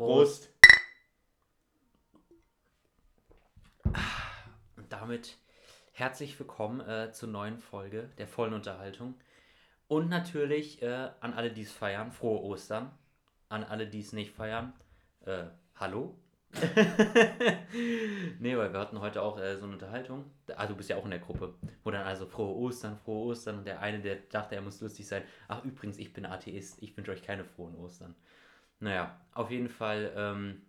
Prost. Und damit herzlich willkommen äh, zur neuen Folge der vollen Unterhaltung. Und natürlich äh, an alle, die es feiern, frohe Ostern. An alle, die es nicht feiern, äh, hallo. nee, weil wir hatten heute auch äh, so eine Unterhaltung. Ah, du bist ja auch in der Gruppe. Wo dann also frohe Ostern, frohe Ostern. Und der eine, der dachte, er muss lustig sein. Ach, übrigens, ich bin Atheist. Ich wünsche euch keine frohen Ostern. Naja, auf jeden Fall, ähm,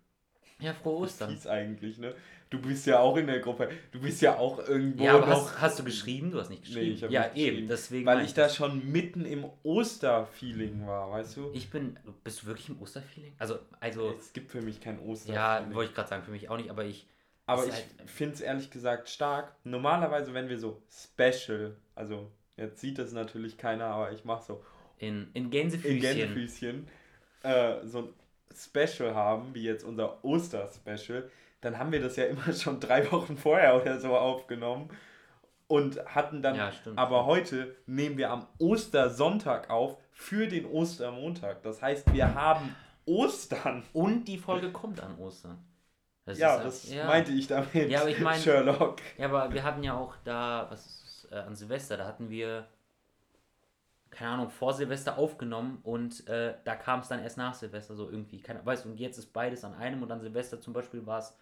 ja, frohe Ostern. Fies eigentlich, ne? Du bist ja auch in der Gruppe. Du bist ja auch irgendwo Ja, aber hast, hast du geschrieben? Du hast nicht geschrieben. Nee, ich ja, nicht eben, deswegen. Weil ich da das. schon mitten im Osterfeeling war, weißt du? Ich bin. Bist du wirklich im Osterfeeling? Also, also. es gibt für mich kein Ja, Osterfeeling. wollte ich gerade sagen, für mich auch nicht, aber ich. Aber ich halt- finde es ehrlich gesagt stark. Normalerweise, wenn wir so Special, also jetzt sieht das natürlich keiner, aber ich mache so In, in in Gänsefüßchen. Äh, so ein Special haben, wie jetzt unser Oster-Special, dann haben wir das ja immer schon drei Wochen vorher oder so aufgenommen und hatten dann, Ja, stimmt. aber heute nehmen wir am Ostersonntag auf für den Ostermontag. Das heißt, wir haben Ostern. Und die Folge kommt an Ostern. Das ja, ist- das ja. meinte ich damit. Ja, aber ich mein- Sherlock. Ja, aber wir hatten ja auch da, was ist, äh, an Silvester, da hatten wir, keine Ahnung, vor Silvester aufgenommen und äh, da kam es dann erst nach Silvester so irgendwie. Keine, weißt du, und jetzt ist beides an einem und an Silvester zum Beispiel war es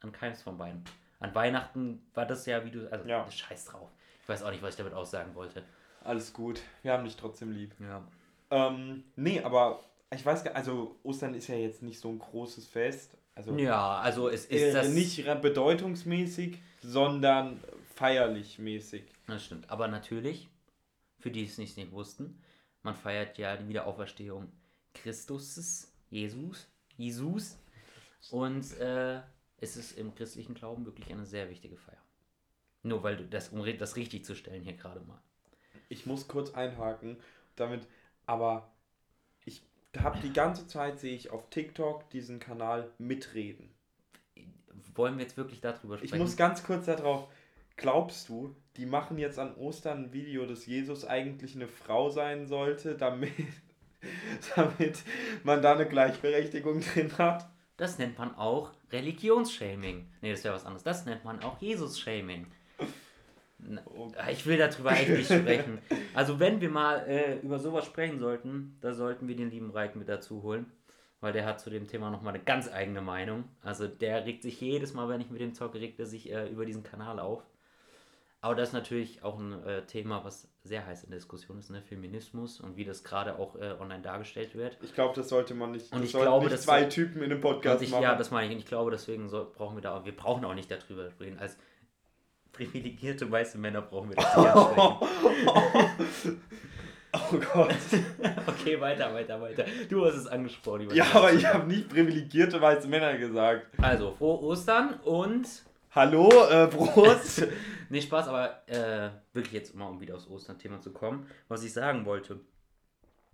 an keins von beiden. An Weihnachten war das ja, wie du, also Ja. scheiß drauf. Ich weiß auch nicht, was ich damit aussagen wollte. Alles gut. Wir haben dich trotzdem lieb. Ja. Ähm, nee, aber ich weiß gar also Ostern ist ja jetzt nicht so ein großes Fest. Also Ja, also es ist äh, das. nicht bedeutungsmäßig, sondern feierlich mäßig. Das stimmt. Aber natürlich, für die es nicht, nicht wussten, man feiert ja die Wiederauferstehung Christus, Jesus, Jesus. Und äh, es ist im christlichen Glauben wirklich eine sehr wichtige Feier. Nur weil du das, um das richtig zu stellen hier gerade mal. Ich muss kurz einhaken, damit, aber ich habe die ganze Zeit, sehe ich auf TikTok diesen Kanal mitreden. Wollen wir jetzt wirklich darüber Ich sprechen? muss ganz kurz darauf, glaubst du, die machen jetzt an Ostern ein Video, dass Jesus eigentlich eine Frau sein sollte, damit, damit man da eine Gleichberechtigung drin hat? Das nennt man auch Religionsshaming. Nee, das wäre was anderes. Das nennt man auch Jesus-Shaming. Ich will darüber eigentlich nicht sprechen. Also wenn wir mal äh, über sowas sprechen sollten, da sollten wir den lieben Reik mit dazu holen. Weil der hat zu dem Thema nochmal eine ganz eigene Meinung. Also der regt sich jedes Mal, wenn ich mit dem zocke, regt er sich äh, über diesen Kanal auf. Aber das ist natürlich auch ein äh, Thema, was sehr heiß in der Diskussion ist, ne? Feminismus und wie das gerade auch äh, online dargestellt wird. Ich glaube, das sollte man nicht. Und ich glaube, nicht das zwei Typen in einem Podcast ich, machen. ja, das meine ich. Und ich glaube, deswegen so, brauchen wir da auch, wir brauchen auch nicht darüber reden. Als privilegierte weiße Männer brauchen wir das nicht ansprechen. oh Gott. Okay, weiter, weiter, weiter. Du hast es angesprochen. Ja, aber ich habe nicht privilegierte weiße Männer gesagt. Also, frohe Ostern und. Hallo, äh, Prost. Nee, Spaß, aber äh, wirklich jetzt mal, um wieder aufs Ostern-Thema zu kommen, was ich sagen wollte.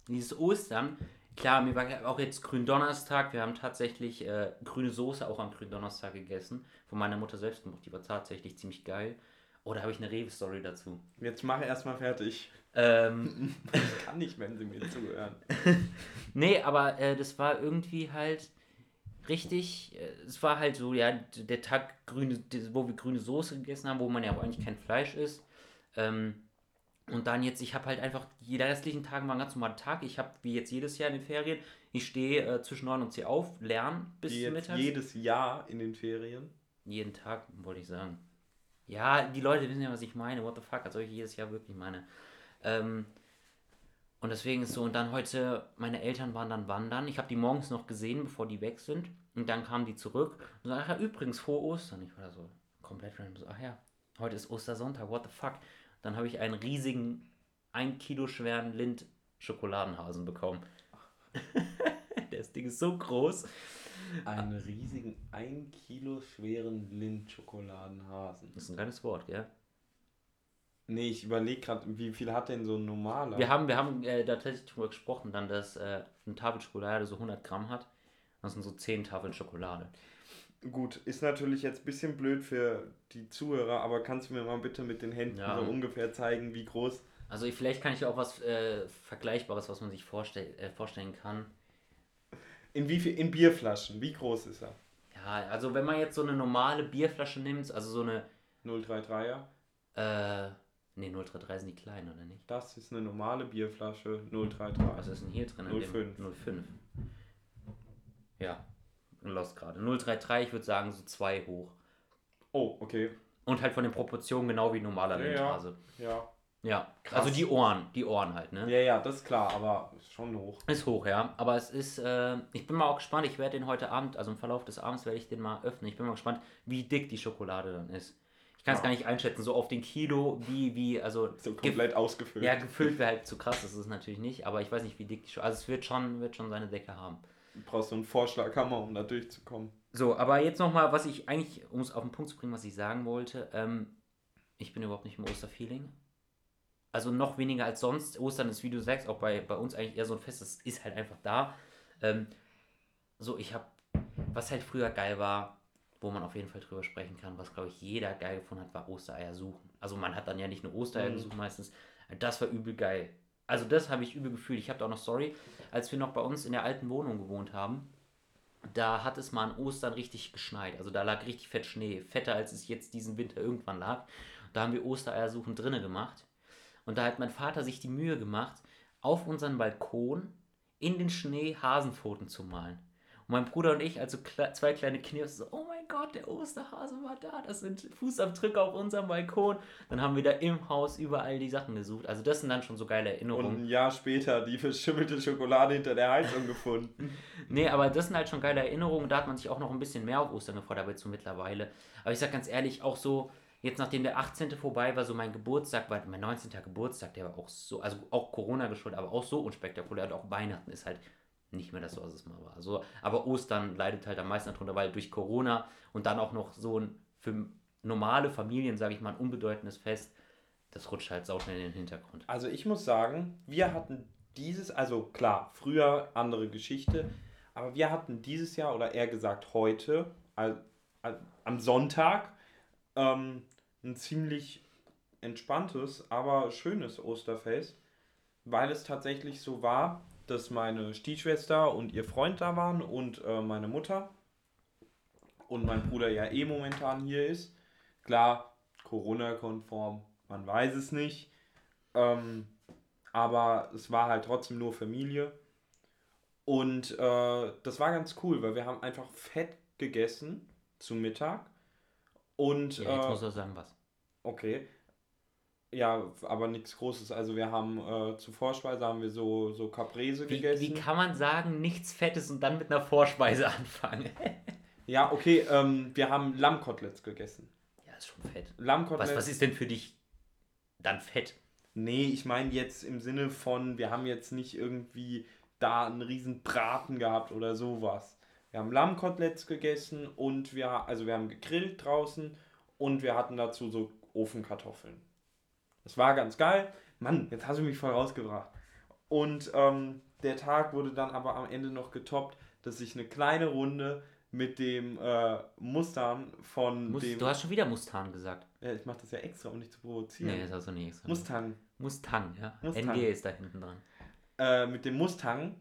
Dieses Ostern, klar, mir war auch jetzt Gründonnerstag, wir haben tatsächlich äh, grüne Soße auch am Gründonnerstag gegessen, von meiner Mutter selbst gemacht, die war tatsächlich ziemlich geil. Oder habe ich eine Rewe-Story dazu? Jetzt mach erstmal fertig. Ähm, Ich kann nicht, wenn sie mir zuhören. Nee, aber äh, das war irgendwie halt richtig. Äh, es war halt so, ja, der Tag, grüne, wo wir grüne Soße gegessen haben, wo man ja auch eigentlich kein Fleisch isst. Ähm, und dann jetzt, ich habe halt einfach, jeder restlichen Tag war ein ganz normaler Tag. Ich habe, wie jetzt jedes Jahr in den Ferien, ich stehe äh, zwischen 9 und 10 auf, lerne bis Die jetzt mittags. jedes Jahr in den Ferien. Jeden Tag, wollte ich sagen. Ja, die Leute wissen ja, was ich meine. What the fuck, als ob ich jedes Jahr wirklich meine. Ähm, und deswegen ist so, und dann heute, meine Eltern waren dann wandern. Ich habe die morgens noch gesehen, bevor die weg sind. Und dann kamen die zurück und sagten, ach ja, übrigens, frohe Ostern. Ich war da so komplett random, so, ach ja, heute ist Ostersonntag, what the fuck. Dann habe ich einen riesigen, ein Kilo schweren Lind-Schokoladenhasen bekommen. das Ding ist so groß. Einen riesigen, ein Kilo schweren Lind-Schokoladenhasen. Das ist ein geiles Wort, gell? Nee, ich überlege gerade, wie viel hat denn so ein normaler? Wir haben, wir haben äh, da tatsächlich drüber gesprochen, dann, dass äh, eine Tafel Schokolade so 100 Gramm hat. Das sind so 10 Tafeln Schokolade. Gut, ist natürlich jetzt ein bisschen blöd für die Zuhörer, aber kannst du mir mal bitte mit den Händen Ja. so ungefähr zeigen, wie groß? Also ich, vielleicht kann ich auch was äh, Vergleichbares, was man sich vorstell, äh, vorstellen kann. In wie viel? In Bierflaschen. Wie groß ist er? Ja, also wenn man jetzt so eine normale Bierflasche nimmt, also so eine. 033er? Äh. Ne, 033 sind die kleinen, oder nicht? Das ist eine normale Bierflasche 033. Was ist denn hier drin? 05. 05. Ja, lost gerade. 033, ich würde sagen so 2 hoch. Oh, okay. Und halt von den Proportionen genau wie normaler Ja, ja. Lindhase. Ja. Ja, Krass. also die Ohren, die Ohren halt, ne? Ja, ja, das ist klar, aber ist schon hoch. Ist hoch, ja. Aber es ist, äh, ich bin mal auch gespannt, ich werde den heute Abend, also im Verlauf des Abends werde ich den mal öffnen. Ich bin mal gespannt, wie dick die Schokolade dann ist. Ich kann es Ja. gar nicht einschätzen, so auf den Kilo, wie, wie, also. So komplett ausgefüllt. Ja, gefüllt wäre halt zu krass, das ist es natürlich nicht, aber ich weiß nicht, wie dick die Schokolade, also es wird schon, wird schon seine Decke haben. Du brauchst so einen Vorschlaghammer, um da durchzukommen. So, aber jetzt nochmal, was ich eigentlich, um es auf den Punkt zu bringen, was ich sagen wollte, ähm, ich bin überhaupt nicht im Osterfeeling. Also noch weniger als sonst. Ostern ist, wie du sagst, auch bei, bei uns eigentlich eher so ein Fest, das ist halt einfach da. Ähm, so, ich habe, was halt früher geil war, wo man auf jeden Fall drüber sprechen kann, was glaube ich jeder geil gefunden hat, war Ostereier suchen. Also man hat dann ja nicht nur Ostereier Mhm. gesucht meistens. Das war übel geil. Also das habe ich übel gefühlt. Ich habe da auch noch Story, als wir noch bei uns in der alten Wohnung gewohnt haben, da hat es mal an Ostern richtig geschneit. Also da lag richtig fett Schnee. Fetter als es jetzt diesen Winter irgendwann lag. Da haben wir Ostereiersuchen drinnen gemacht. Und da hat mein Vater sich die Mühe gemacht, auf unseren Balkon in den Schnee Hasenpfoten zu malen. Und mein Bruder und ich, also kle zwei kleine Kinder, so, oh mein Gott, der Osterhase war da, das sind Fußabdrücke auf unserem Balkon. Dann haben wir da im Haus überall die Sachen gesucht. Also das sind dann schon so geile Und Erinnerungen. ein Jahr später die verschimmelte Schokolade hinter der Heizung gefunden. Nee, aber das sind halt schon geile Erinnerungen. Da hat man sich auch noch ein bisschen mehr auf Ostern gefreut, aber jetzt so mittlerweile. Aber ich sag ganz ehrlich, auch so, jetzt nachdem der 18. vorbei war, so mein Geburtstag, war mein 19. Geburtstag, der war auch so, also auch Corona geschuldet, aber auch so unspektakulär. Und auch Weihnachten ist halt nicht mehr das, was es mal war. So, aber Ostern leidet halt am meisten darunter, weil durch Corona und dann auch noch so ein für normale Familien, sage ich mal, ein unbedeutendes Fest, das rutscht halt sauschnell in den Hintergrund. Also ich muss sagen, wir hatten dieses, also klar, früher andere Geschichte, aber wir hatten dieses Jahr oder eher gesagt heute, al- al- am Sonntag, ähm, ein ziemlich entspanntes, aber schönes Osterfest, weil es tatsächlich so war, dass meine Stiefschwester und ihr Freund da waren und äh, meine Mutter und mein Bruder ja eh momentan hier ist. Klar, Corona-konform, man weiß es nicht. Ähm, aber es war halt trotzdem nur Familie. Und äh, das war ganz cool, weil wir haben einfach fett gegessen zum Mittag. Und Ja, jetzt äh, muss er sagen, was. okay. Ja, aber nichts Großes. Also wir haben äh, zur Vorspeise haben wir so, so Caprese Wie, gegessen. wie kann man sagen, nichts Fettes und dann mit einer Vorspeise anfangen? ja, okay, ähm, wir haben Lammkoteletts gegessen. Ja, ist schon fett. Lammkoteletts. Was, was ist denn für dich dann fett? Nee, ich meine jetzt im Sinne von, wir haben jetzt nicht irgendwie da einen riesen Braten gehabt oder sowas. Wir haben Lammkoteletts gegessen und wir, also wir haben gegrillt draußen und wir hatten dazu so Ofenkartoffeln. Das war ganz geil. Mann, jetzt hast du mich voll rausgebracht. Und ähm, der Tag wurde dann aber am Ende noch getoppt, dass ich eine kleine Runde mit dem äh, Mustang von Mus dem... du hast schon wieder Mustang gesagt. ja, ich mache das ja extra, um dich zu provozieren. Nee, das hast du nicht extra. Mustang. Mustang, ja. Mustang. NG ist da hinten dran. äh, mit dem Mustang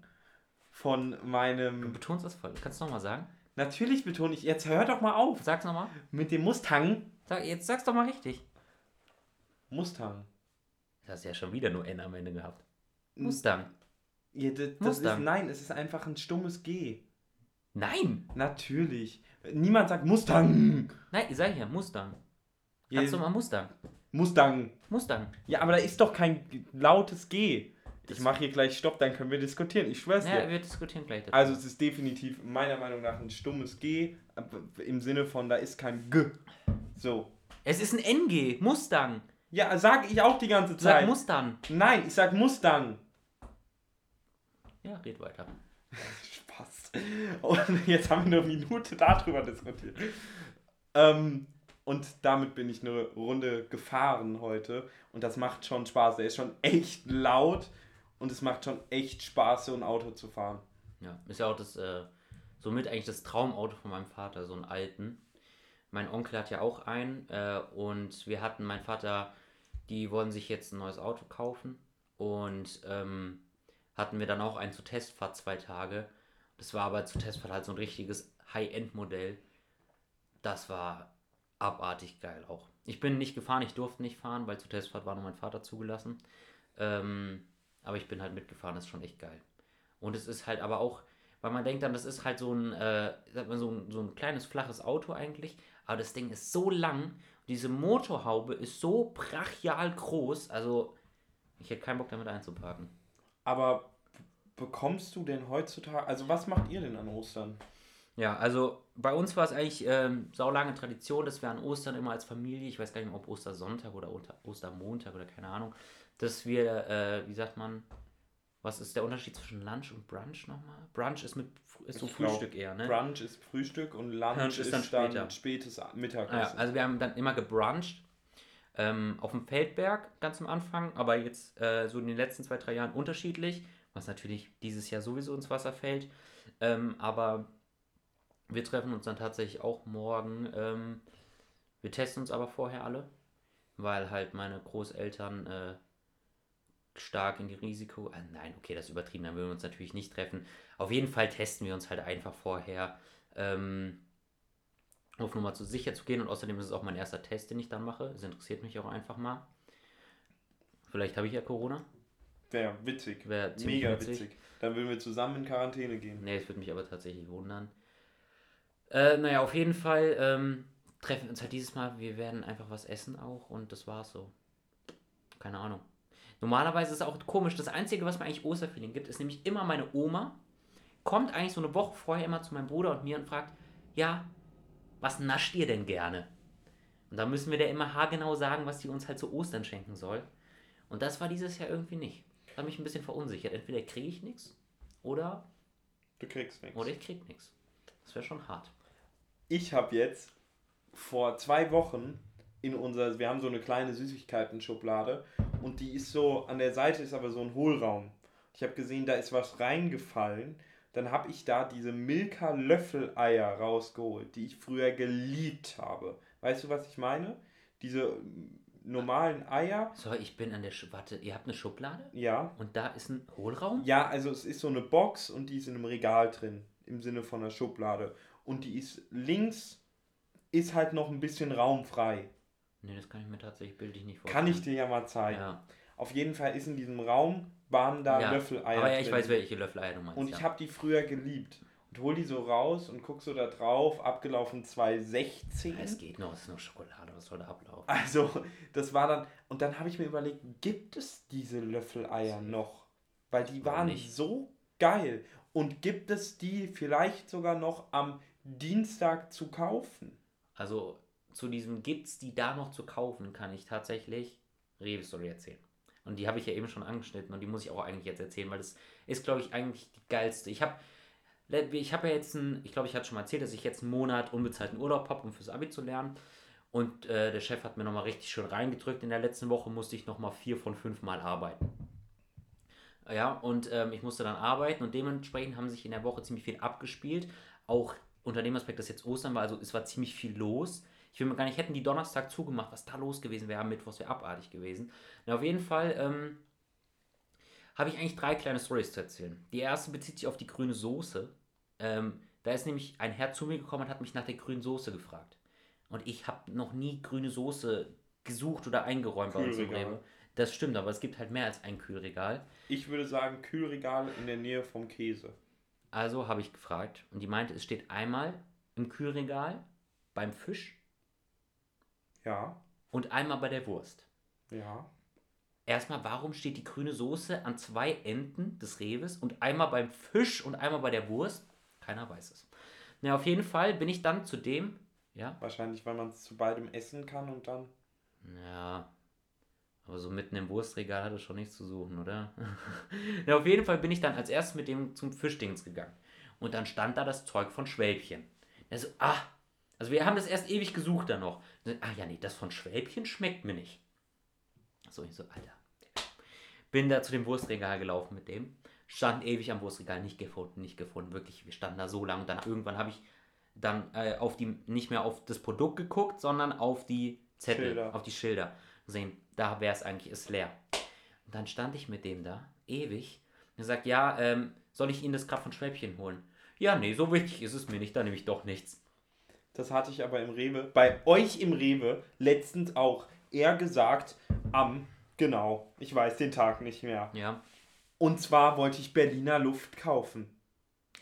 von Du meinem. betonst das voll. Kannst du nochmal sagen? Natürlich betone ich, jetzt hör doch mal auf. Sag's nochmal. Mit dem Mustang. Sag, jetzt sag's doch mal richtig. Mustang. Du hast ja schon wieder nur N am Ende gehabt. Mustang. Ja, das, das Mustang. Ist, nein, es ist einfach ein stummes G. Nein! Natürlich. Niemand sagt Mustang. Nein, ich sag ja, Mustang. Ja, Kannst du mal Mustang. Mustang. Mustang. Ja, aber da ist doch kein lautes G. Das- Ich mache hier gleich Stopp, dann können wir diskutieren. Ich schwör's Ja, dir. wir diskutieren gleich darüber. Also es ist definitiv meiner Meinung nach ein stummes G. aber Im Sinne von, da ist kein G. So. es ist ein NG. Mustang. Ja, sag ich auch die ganze Sag Zeit. Mustang. Nein, ich sag Mustang. Ja, red weiter. Spaß. Und jetzt haben wir eine Minute darüber diskutiert. Ähm, und damit bin ich eine Runde gefahren heute. Und das macht schon Spaß. Der ist schon echt laut. Und es macht schon echt Spaß, so ein Auto zu fahren. Ja, ist ja auch das, äh, somit eigentlich das Traumauto von meinem Vater, so einen alten. Mein Onkel hat ja auch einen äh, und wir hatten, mein Vater, die wollen sich jetzt ein neues Auto kaufen und ähm, hatten wir dann auch einen zur Testfahrt zwei Tage. Das war aber zu Testfahrt halt so ein richtiges High-End-Modell. Das war abartig geil auch. Ich bin nicht gefahren, ich durfte nicht fahren, weil zu Testfahrt war nur mein Vater zugelassen. Ähm, aber ich bin halt mitgefahren, das ist schon echt geil. Und es ist halt aber auch, weil man denkt dann, das ist halt so ein, äh, so ein, so ein kleines flaches Auto eigentlich, aber das Ding ist so lang, diese Motorhaube ist so brachial groß, also ich hätte keinen Bock damit einzuparken. Aber bekommst du denn heutzutage, also was macht ihr denn an Ostern? Ja, also bei uns war es eigentlich ähm, saulange Tradition, dass wir an Ostern immer als Familie, ich weiß gar nicht mehr, ob Ostersonntag oder Ostermontag oder keine Ahnung, dass wir, äh, wie sagt man, was ist der Unterschied zwischen Lunch und Brunch nochmal? Brunch ist mit ist so ich Frühstück glaub, eher, ne? Brunch ist Frühstück und Lunch, Lunch ist, dann, später. dann spätes Mittagessen. Ja, also wir haben dann immer gebruncht ähm, auf dem Feldberg ganz am Anfang, aber jetzt äh, so in den letzten zwei, drei Jahren unterschiedlich, was natürlich dieses Jahr sowieso ins Wasser fällt. Ähm, aber wir treffen uns dann tatsächlich auch morgen. Ähm, wir testen uns aber vorher alle, weil halt meine Großeltern äh, stark in die Risiko. Äh, nein, okay, das ist übertrieben, dann würden wir uns natürlich nicht treffen. Auf jeden Fall testen wir uns halt einfach vorher. Ähm, auf Nummer zu sicher zu gehen und außerdem ist es auch mein erster Test, den ich dann mache. Das interessiert mich auch einfach mal. Vielleicht habe ich ja Corona. Wäre witzig. Wäre Mega witzig. witzig. Dann würden wir zusammen in Quarantäne gehen. Nee, es würde mich aber tatsächlich wundern. Äh, naja, auf jeden Fall ähm, treffen wir uns halt dieses Mal. Wir werden einfach was essen auch und das war's so. Keine Ahnung. Normalerweise ist es auch komisch. Das Einzige, was mir eigentlich Osterfeeling gibt, ist nämlich immer meine Oma. Kommt eigentlich so eine Woche vorher immer zu meinem Bruder und mir und fragt: Ja, was nascht ihr denn gerne? Und da müssen wir der immer haargenau sagen, was die uns halt zu Ostern schenken soll. Und das war dieses Jahr irgendwie nicht. Das hat mich ein bisschen verunsichert. Entweder kriege ich nichts oder. Du kriegst nichts. Oder ich krieg nichts. Das wäre schon hart ich habe jetzt vor zwei Wochen in unser, wir haben so eine kleine Süßigkeiten-Schublade und die ist so, an der Seite ist aber so ein Hohlraum. Ich habe gesehen, da ist was reingefallen. Dann habe ich da diese Milka Löffeleier rausgeholt, die ich früher geliebt habe. Weißt du, was ich meine? Diese normalen Eier. So, ich bin an der Sch Warte, ihr habt eine Schublade? Ja. Und da ist ein Hohlraum? Ja, also es ist so eine Box und die ist in einem Regal drin. Im Sinne von einer Schublade und die ist links, ist halt noch ein bisschen Raum frei. Nee, das kann ich mir tatsächlich bildlich nicht vorstellen. Kann ich dir ja mal zeigen. Ja. Auf jeden Fall ist in diesem Raum, waren da ja, Löffeleier. Aber ja, ich drin. weiß, welche Löffeleier du meinst. Und ich ja. habe die früher geliebt. Und hol die so raus und guck so da drauf, abgelaufen 2016. Es geht noch, es ist nur Schokolade, was soll da ablaufen? Also, das war dann, und dann habe ich mir überlegt, gibt es diese Löffeleier noch? Weil die waren nicht. so geil. Und gibt es die vielleicht sogar noch am Dienstag zu kaufen. Also zu diesem gibt's die da noch zu kaufen, kann ich tatsächlich Rewe Story erzählen. Und die habe ich ja eben schon angeschnitten und die muss ich auch eigentlich jetzt erzählen, weil das ist, glaube ich, eigentlich die geilste. Ich habe ich habe ja jetzt einen, ich glaube, ich hatte schon mal erzählt, dass ich jetzt einen Monat unbezahlten Urlaub habe, um fürs Abi zu lernen. Und äh, der Chef hat mir nochmal richtig schön reingedrückt. In der letzten Woche musste ich nochmal vier von fünf Mal arbeiten. Ja, und ähm, ich musste dann arbeiten und dementsprechend haben sich in der Woche ziemlich viel abgespielt. Auch unter dem Aspekt, dass jetzt Ostern war, also es war ziemlich viel los. Ich will mir gar nicht, hätten die Donnerstag zugemacht, was da los gewesen wäre, am Mittwoch wäre abartig gewesen. Na, auf jeden Fall ähm, habe ich eigentlich drei kleine Stories zu erzählen. Die erste bezieht sich auf die grüne Soße. Ähm, da ist nämlich ein Herr zu mir gekommen und hat mich nach der grünen Soße gefragt. Und ich habe noch nie grüne Soße gesucht oder eingeräumt bei uns im Rewe. Das stimmt, aber es gibt halt mehr als ein Kühlregal. Ich würde sagen Kühlregal in der Nähe vom Käse. Also habe ich gefragt und die meinte, es steht einmal im Kühlregal beim Fisch. Ja. Und einmal bei der Wurst. Ja. Erstmal, warum steht die grüne Soße an zwei Enden des Reves und einmal beim Fisch und einmal bei der Wurst? Keiner weiß es. Na, auf jeden Fall bin ich dann zu dem, ja. Wahrscheinlich, weil man es zu beidem essen kann und dann. Ja, aber so mitten im Wurstregal hat es schon nichts zu suchen, oder? ja, auf jeden Fall bin ich dann als erstes mit dem zum Fischdings gegangen. Und dann stand da das Zeug von Schwälbchen. Er so, ah, also wir haben das erst ewig gesucht dann noch. ah ja, nee, das von Schwälbchen schmeckt mir nicht. So, ich so, Alter. Bin da zu dem Wurstregal gelaufen mit dem. Stand ewig am Wurstregal, nicht gefunden, nicht gefunden. Wirklich, wir standen da so lange. Und dann irgendwann habe ich dann äh, auf die, nicht mehr auf das Produkt geguckt, sondern auf die Zettel, Schilder. auf die Schilder. Gesehen, da wäre es eigentlich, ist leer. Und dann stand ich mit dem da, ewig, und er sagt, ja, ähm, soll ich Ihnen das gerade von Schwäbchen holen? Ja, nee, so wichtig ist es mir nicht, da nehme ich doch nichts. Das hatte ich aber im Rewe, bei euch im Rewe, letztens auch. Er gesagt, am, genau, ich weiß den Tag nicht mehr. Ja. Und zwar wollte ich Berliner Luft kaufen.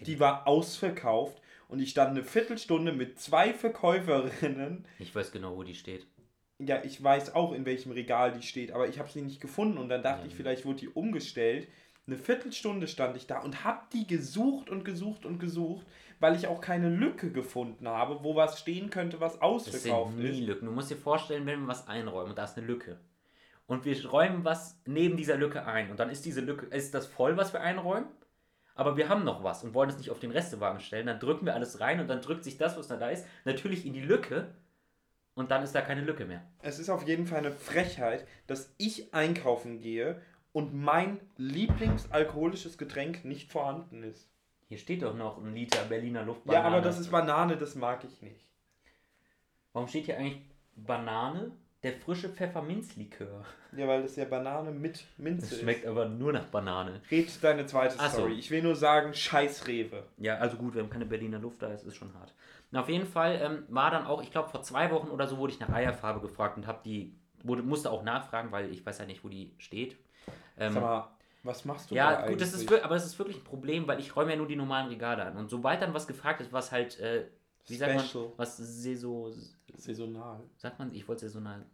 Die war ausverkauft und ich stand eine Viertelstunde mit zwei Verkäuferinnen. Ich weiß genau, wo die steht. Ja, ich weiß auch, in welchem Regal die steht, aber ich habe sie nicht gefunden und dann dachte Ja. ich, vielleicht wurde die umgestellt. Eine Viertelstunde stand ich da und habe die gesucht und gesucht und gesucht, weil ich auch keine Lücke gefunden habe, wo was stehen könnte, was Das ausverkauft sind nie ist. Lücken. Du musst dir vorstellen, wenn wir was einräumen und da ist eine Lücke. Und wir räumen was neben dieser Lücke ein. Und dann ist diese Lücke, ist das voll, was wir einräumen? Aber wir haben noch was und wollen es nicht auf den Restewagen stellen. Dann drücken wir alles rein und dann drückt sich das, was da ist, natürlich in die Lücke. Und dann ist da keine Lücke mehr. Es ist auf jeden Fall eine Frechheit, dass ich einkaufen gehe und mein Lieblingsalkoholisches Getränk nicht vorhanden ist. Hier steht doch noch ein Liter Berliner Luft. Ja, aber das ist Banane, das mag ich nicht. Warum steht hier eigentlich Banane? Der frische Pfefferminzlikör. Ja, weil das ja Banane mit Minze Das ist. schmeckt aber nur nach Banane. Red deine zweite Ach so. Story. Ich will nur sagen, scheiß Rewe. Ja, also gut, wir haben keine Berliner Luft da, es ist schon hart. Na, auf jeden Fall ähm, war dann auch, ich glaube vor zwei Wochen oder so wurde ich nach Eierfarbe gefragt und habe die, wurde, musste auch nachfragen, weil ich weiß ja nicht, wo die steht. Ähm, Sag mal, was machst du ja, da gut, das ist, aber das ist wirklich ein Problem, weil ich räume ja nur die normalen Regale an. Und sobald dann was gefragt ist, was halt, äh, wie sagt man, Special. was Saison, Saisonal. sagt man, ich wollte saisonal,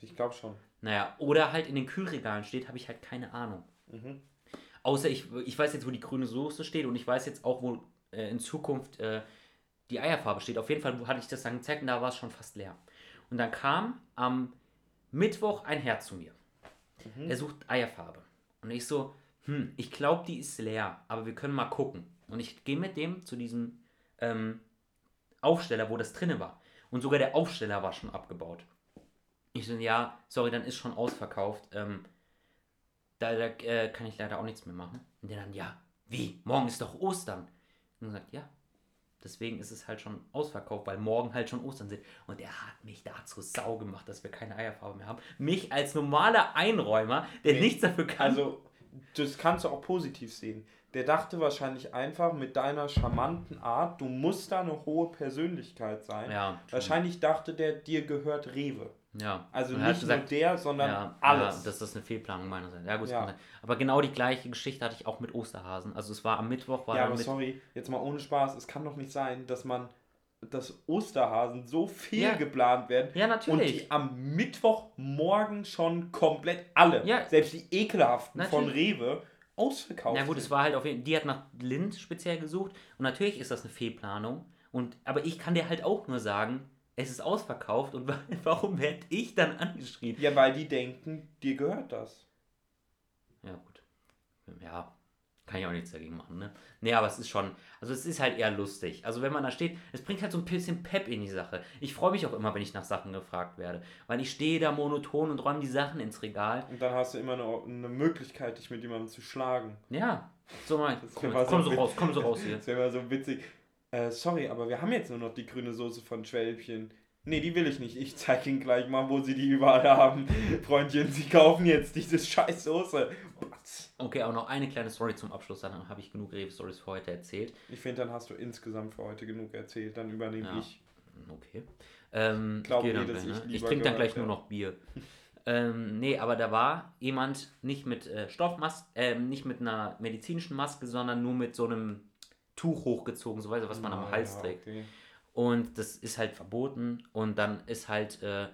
Ich glaube schon. naja, oder halt in den Kühlregalen steht, habe ich halt keine Ahnung. Mhm. Außer ich, ich weiß jetzt, wo die grüne Soße steht und ich weiß jetzt auch, wo äh, in Zukunft äh, die Eierfarbe steht. Auf jeden Fall hatte ich das dann gezeigt und da war es schon fast leer. Und dann kam am Mittwoch ein Herr zu mir. Mhm. Er sucht Eierfarbe. Und ich so, hm, ich glaube, die ist leer, aber wir können mal gucken. Und ich gehe mit dem zu diesem ähm, Aufsteller, wo das drinne war. Und sogar der Aufsteller war schon abgebaut. Ich so, ja, sorry, dann ist schon ausverkauft. Ähm, da da äh, kann ich leider auch nichts mehr machen. Und der dann, ja, wie? Morgen ist doch Ostern. Und er sagt, ja. Deswegen ist es halt schon ausverkauft, weil morgen halt schon Ostern sind. Und er hat mich dazu sau gemacht, dass wir keine Eierfarbe mehr haben. Mich als normaler Einräumer, der Nee. nichts dafür kann. Also, das kannst du auch positiv sehen. Der dachte wahrscheinlich einfach mit deiner charmanten Art, du musst da eine hohe Persönlichkeit sein. ja, Wahrscheinlich dachte der, dir gehört Rewe. Ja. Also Und nicht nur der, sondern ja, alles. Ja, das ist eine Fehlplanung meinerseits. Ja, gut, Ja. Aber genau die gleiche Geschichte hatte ich auch mit Osterhasen. Also es war am Mittwoch, war Ja, aber sorry, jetzt mal ohne Spaß, es kann doch nicht sein, dass man, dass Osterhasen so viel Ja. geplant werden Ja, und natürlich. die am Mittwochmorgen schon komplett alle, Ja. selbst die ekelhaften von Natürlich. Rewe, ausverkauft Na gut, es sind. war halt auf jeden Die hat nach Lind speziell gesucht. Und natürlich ist das eine Fehlplanung. Und, aber ich kann dir halt auch nur sagen, es ist ausverkauft. Und warum werde ich dann angeschrien? Ja, weil die denken, dir gehört das. Ja, gut. Ja, kann ich auch nichts dagegen machen, ne? Nee, aber es ist schon, also es ist halt eher lustig. Also wenn man da steht, es bringt halt so ein bisschen Pep in die Sache. Ich freue mich auch immer, wenn ich nach Sachen gefragt werde. Weil ich stehe da monoton und räume die Sachen ins Regal. Und dann hast du immer eine, eine Möglichkeit, dich mit jemandem zu schlagen. Ja, so mal, komm, jetzt, komm so raus, komm so raus hier. Das wäre mal so witzig. Äh, sorry, aber wir haben jetzt nur noch die grüne Soße von Schwälbchen. Nee, die will ich nicht. Ich zeig Ihnen gleich mal, wo Sie die überall haben. Freundchen, Sie kaufen jetzt diese scheiß Soße. Okay, auch noch eine kleine Story zum Abschluss, dann habe ich genug Rewe-Stories für heute erzählt. Ich finde, dann hast du insgesamt für heute genug erzählt. Dann übernehme Ja. ich. Okay. Ähm, dass ich ne? ich lieber trinke dann gleich nur werde. noch Bier. ähm, nee, aber da war jemand nicht mit äh, Stoffmaske, ähm, nicht mit einer medizinischen Maske, sondern nur mit so einem Tuch hochgezogen, so weißt du, was man am Ah, Hals ja, trägt. okay. Und das ist halt verboten. Und dann ist halt äh,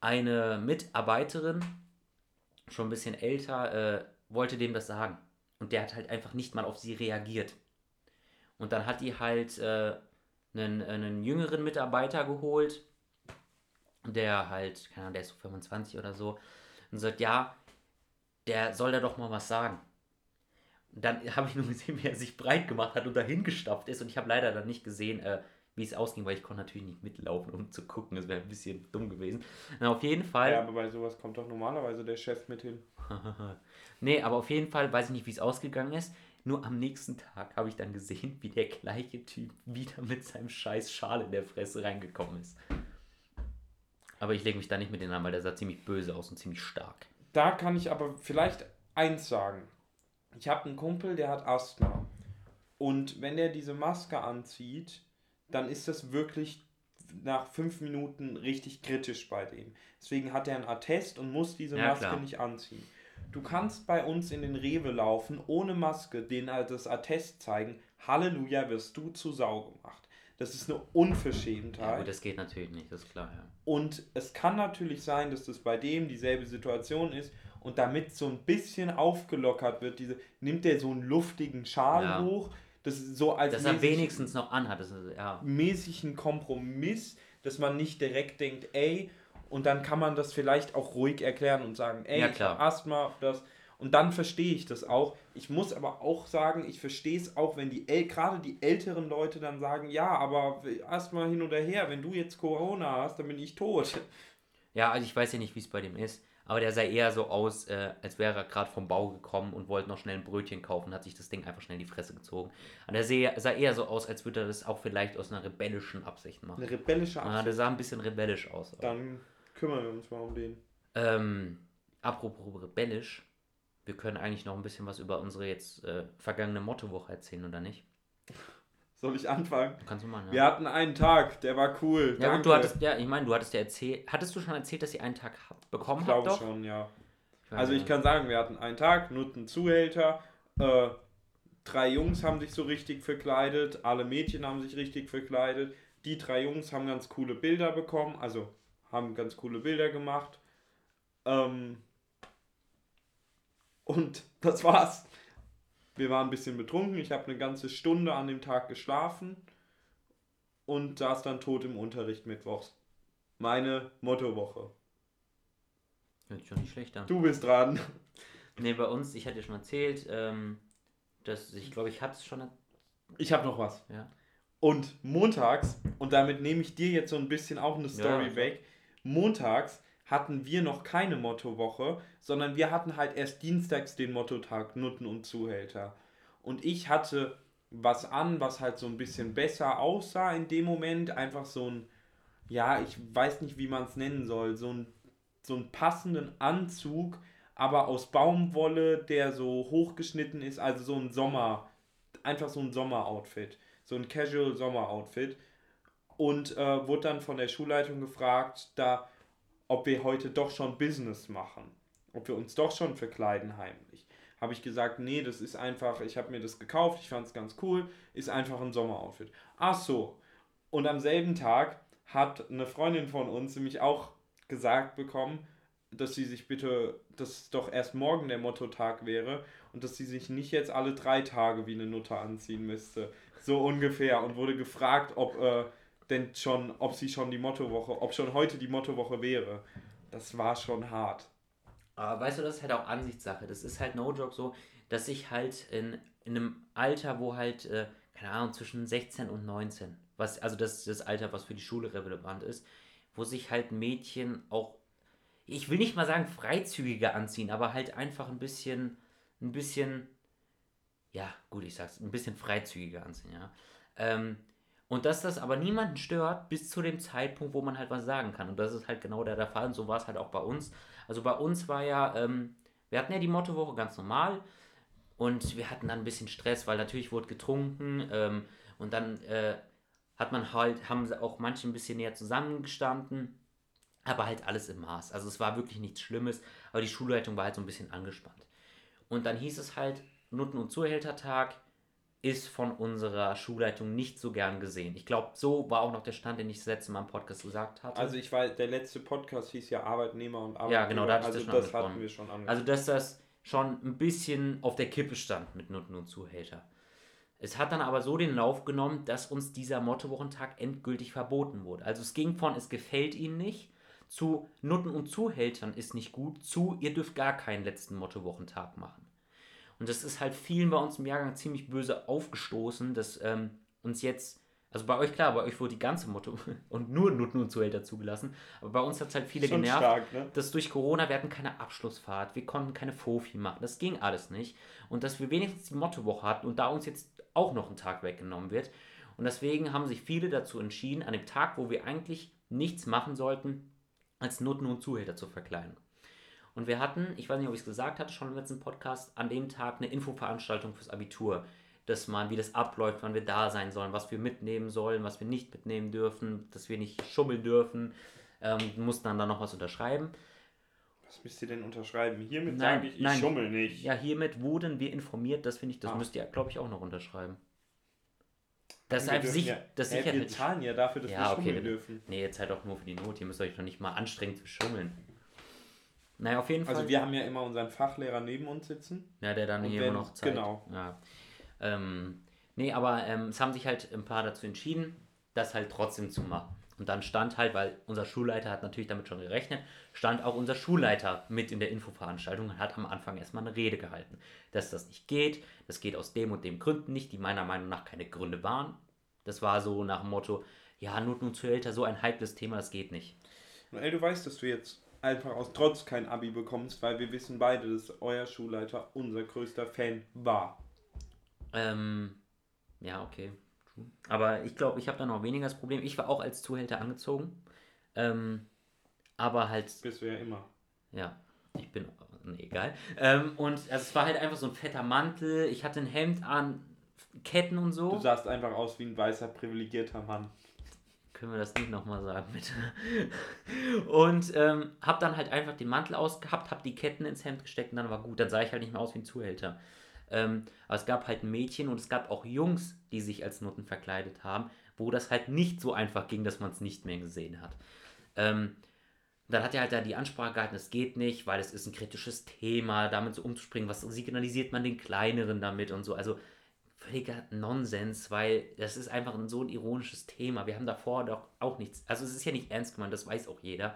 eine Mitarbeiterin, schon ein bisschen älter, äh, wollte dem das sagen. Und der hat halt einfach nicht mal auf sie reagiert. Und dann hat die halt äh, einen, einen jüngeren Mitarbeiter geholt, der halt, keine Ahnung, der ist so 25 oder so, und sagt, ja, der soll da doch mal was sagen. Dann habe ich nur gesehen, wie er sich breit gemacht hat und dahin gestapft ist. Und ich habe leider dann nicht gesehen, äh, wie es ausging, weil ich konnte natürlich nicht mitlaufen, um zu gucken. Das wäre ein bisschen dumm gewesen. Na, auf jeden Fall. Ja, aber bei sowas kommt doch normalerweise der Chef mit hin. nee, aber auf jeden Fall weiß ich nicht, wie es ausgegangen ist. Nur am nächsten Tag habe ich dann gesehen, wie der gleiche Typ wieder mit seinem scheiß Schal in der Fresse reingekommen ist. Aber ich lege mich da nicht mit denen an, weil der sah ziemlich böse aus und ziemlich stark. Da kann ich aber vielleicht eins sagen. Ich habe einen Kumpel, der hat Asthma. Und wenn der diese Maske anzieht, dann ist das wirklich nach fünf Minuten richtig kritisch bei dem. Deswegen hat er einen Attest und muss diese ja, Maske klar. nicht anziehen. Du kannst bei uns in den Rewe laufen, ohne Maske, denen halt das Attest zeigen, Halleluja, wirst du zu Sau gemacht. Das ist eine Unverschämtheit. Ja, gut, das geht natürlich nicht, das ist klar, ja. Und es kann natürlich sein, dass das bei dem dieselbe Situation ist und damit so ein bisschen aufgelockert wird, diese, nimmt der so einen luftigen Schal ja. hoch, das ist so als dass er wenigstens noch anhat, das ist, ja. mäßigen Kompromiss, dass man nicht direkt denkt, ey, und dann kann man das vielleicht auch ruhig erklären und sagen, ey, ja, klar. Asthma, das. Und dann verstehe ich das auch. Ich muss aber auch sagen, ich verstehe es auch, wenn die gerade die älteren Leute dann sagen, ja, aber Asthma hin oder her, wenn du jetzt Corona hast, dann bin ich tot. Ja, also ich weiß ja nicht, wie es bei dem ist. Aber der sah eher so aus, äh, als wäre er gerade vom Bau gekommen und wollte noch schnell ein Brötchen kaufen, hat sich das Ding einfach schnell in die Fresse gezogen. Und er sah, sah eher so aus, als würde er das auch vielleicht aus einer rebellischen Absicht machen. Eine rebellische Absicht? Ja, der sah ein bisschen rebellisch aus. Dann kümmern wir uns mal um den. Ähm, apropos rebellisch, wir können eigentlich noch ein bisschen was über unsere jetzt äh, vergangene Mottowoche erzählen, oder nicht? Soll ich anfangen? Kannst du mal, ja. Wir hatten einen Tag, der war cool. Ja, und du hattest, ja, ich meine, du hattest ja erzählt, hattest du schon erzählt, dass ihr einen Tag bekommen habt? Ich glaube schon, ja. Ich also ich kann sagen, wir hatten einen Tag, Nutten Zuhälter, äh, drei Jungs haben sich so richtig verkleidet, alle Mädchen haben sich richtig verkleidet. Die drei Jungs haben ganz coole Bilder bekommen, also haben ganz coole Bilder gemacht. Ähm, und das war's. Wir waren ein bisschen betrunken. Ich habe eine ganze Stunde an dem Tag geschlafen und saß dann tot im Unterricht mittwochs. Meine Mottowoche. Hört schon nicht schlecht an. Du bist dran. Ne, bei uns, ich hatte ja schon erzählt, ähm, dass ich glaube, ich hatte es schon. Ich habe noch was. Ja. Und montags, und damit nehme ich dir jetzt so ein bisschen auch eine Story ja, weg. Montags hatten wir noch keine Mottowoche, sondern wir hatten halt erst dienstags den Mottotag Nutten und Zuhälter. Und ich hatte was an, was halt so ein bisschen besser aussah in dem Moment. Einfach so ein, ja, ich weiß nicht, wie man es nennen soll, so ein, so einen passenden Anzug, aber aus Baumwolle, der so hochgeschnitten ist, also so ein Sommer, einfach so ein Sommeroutfit, so ein Casual Sommeroutfit. Und äh, wurde dann von der Schulleitung gefragt, da ob wir heute doch schon Business machen, ob wir uns doch schon verkleiden heimlich. Habe ich gesagt, nee, das ist einfach, ich habe mir das gekauft, ich fand es ganz cool, ist einfach ein Sommeroutfit. Ach so. Und am selben Tag hat eine Freundin von uns nämlich auch gesagt bekommen, dass sie sich bitte, dass doch erst morgen der Motto-Tag wäre und dass sie sich nicht jetzt alle drei Tage wie eine Nutte anziehen müsste. So ungefähr. Und wurde gefragt, ob äh, denn schon, ob sie schon die Mottowoche, ob schon heute die Mottowoche wäre. Das war schon hart. Aber weißt du, das ist halt auch Ansichtssache. Das ist halt no joke so, dass ich halt in, in einem Alter, wo halt, äh, keine Ahnung, zwischen 16 und 19, was, also das ist das Alter, was für die Schule relevant ist, wo sich halt Mädchen auch, ich will nicht mal sagen freizügiger anziehen, aber halt einfach ein bisschen, ein bisschen, ja, gut, ich sag's, ein bisschen freizügiger anziehen, ja. Ähm, und dass das aber niemanden stört bis zu dem Zeitpunkt, wo man halt was sagen kann. Und das ist halt genau der, der Fall. Und so war es halt auch bei uns. Also bei uns war ja, ähm, wir hatten ja die Mottowoche ganz normal. Und wir hatten dann ein bisschen Stress, weil natürlich wurde getrunken. Ähm, und dann äh, hat man halt, haben auch manche ein bisschen näher zusammengestanden. Aber halt alles im Maß. Also es war wirklich nichts Schlimmes. Aber die Schulleitung war halt so ein bisschen angespannt. Und dann hieß es halt, Nutten- und Zuhältertag ist von unserer Schulleitung nicht so gern gesehen. Ich glaube, so war auch noch der Stand, den ich das letzte Mal im Podcast gesagt hatte. Also ich weiß, der letzte Podcast hieß ja Arbeitnehmer und Arbeitgeber. Ja, genau, da also das, das hatten wir schon angesprochen. Also dass das schon ein bisschen auf der Kippe stand mit Nutten und Zuhälter. Es hat dann aber so den Lauf genommen, dass uns dieser Mottowochentag endgültig verboten wurde. Also es ging von es gefällt Ihnen nicht zu Nutten und Zuhältern ist nicht gut zu ihr dürft gar keinen letzten Mottowochentag machen. Und das ist halt vielen bei uns im Jahrgang ziemlich böse aufgestoßen, dass ähm, uns jetzt, also bei euch klar, bei euch wurde die ganze Motto und nur Nutten und Zuhälter zugelassen, aber bei uns hat es halt viele Schon genervt, stark, ne? dass durch Corona, wir hatten keine Abschlussfahrt, wir konnten keine Fofi machen, das ging alles nicht. Und dass wir wenigstens die Mottowoche hatten und da uns jetzt auch noch ein Tag weggenommen wird. Und deswegen haben sich viele dazu entschieden, an dem Tag, wo wir eigentlich nichts machen sollten, als Nutten und Zuhälter zu verkleiden. Und wir hatten, ich weiß nicht, ob ich es gesagt hatte, schon im letzten Podcast, an dem Tag eine Infoveranstaltung fürs Abitur. dass man, wie das abläuft, wann wir da sein sollen, was wir mitnehmen sollen, was wir nicht mitnehmen dürfen, dass wir nicht schummeln dürfen. Ähm, mussten dann da noch was unterschreiben. Was müsst ihr denn unterschreiben? Hiermit sage ich, ich nein. schummel nicht. Ja, hiermit wurden wir informiert, das finde ich, das ah. müsst ihr, glaube ich, auch noch unterschreiben. Das ist einfach sich, ja, das sicher. Wir zahlen ja dafür, dass ja, wir schummeln okay. dürfen. Nee, jetzt halt auch nur für die Not. Ihr müsst euch doch nicht mal anstrengen zu schummeln. Naja, auf jeden also Fall. Also wir haben ja immer unseren Fachlehrer neben uns sitzen. Ja, der dann hier wenn, immer noch Zeit. Genau. Ja. Ähm, nee, aber ähm, es haben sich halt ein paar dazu entschieden, das halt trotzdem zu machen. Und dann stand halt, weil unser Schulleiter hat natürlich damit schon gerechnet, stand auch unser Schulleiter mit in der Infoveranstaltung und hat am Anfang erstmal eine Rede gehalten, dass das nicht geht, das geht aus dem und dem Gründen nicht, die meiner Meinung nach keine Gründe waren. Das war so nach dem Motto, ja, Not und Zuhälter, so ein heikles Thema, das geht nicht. Noel, du weißt, dass du jetzt einfach aus Trotz kein Abi bekommst, weil wir wissen beide, dass euer Schulleiter unser größter Fan war. Ähm, ja, okay. Aber ich glaube, ich habe da noch weniger das Problem. Ich war auch als Zuhälter angezogen. Ähm, aber halt. Bist du ja immer. Ja, ich bin. Nee, egal. Ähm, und also es war halt einfach so ein fetter Mantel. Ich hatte ein Hemd an, Ketten und so. Du sahst einfach aus wie ein weißer, privilegierter Mann. Können wir das nicht nochmal sagen, bitte? Und ähm, hab dann halt einfach den Mantel ausgehabt, hab die Ketten ins Hemd gesteckt und dann war gut. Dann sah ich halt nicht mehr aus wie ein Zuhälter. Ähm, aber es gab halt Mädchen und es gab auch Jungs, die sich als Nutten verkleidet haben, wo das halt nicht so einfach ging, dass man es nicht mehr gesehen hat. Ähm, dann hat er halt da die Ansprache gehalten, es geht nicht, weil es ist ein kritisches Thema, damit so umzuspringen, was signalisiert man den Kleineren damit und so. Also völliger Nonsens, weil das ist einfach ein so ein ironisches Thema. Wir haben davor doch auch nichts, also es ist ja nicht ernst gemeint, das weiß auch jeder.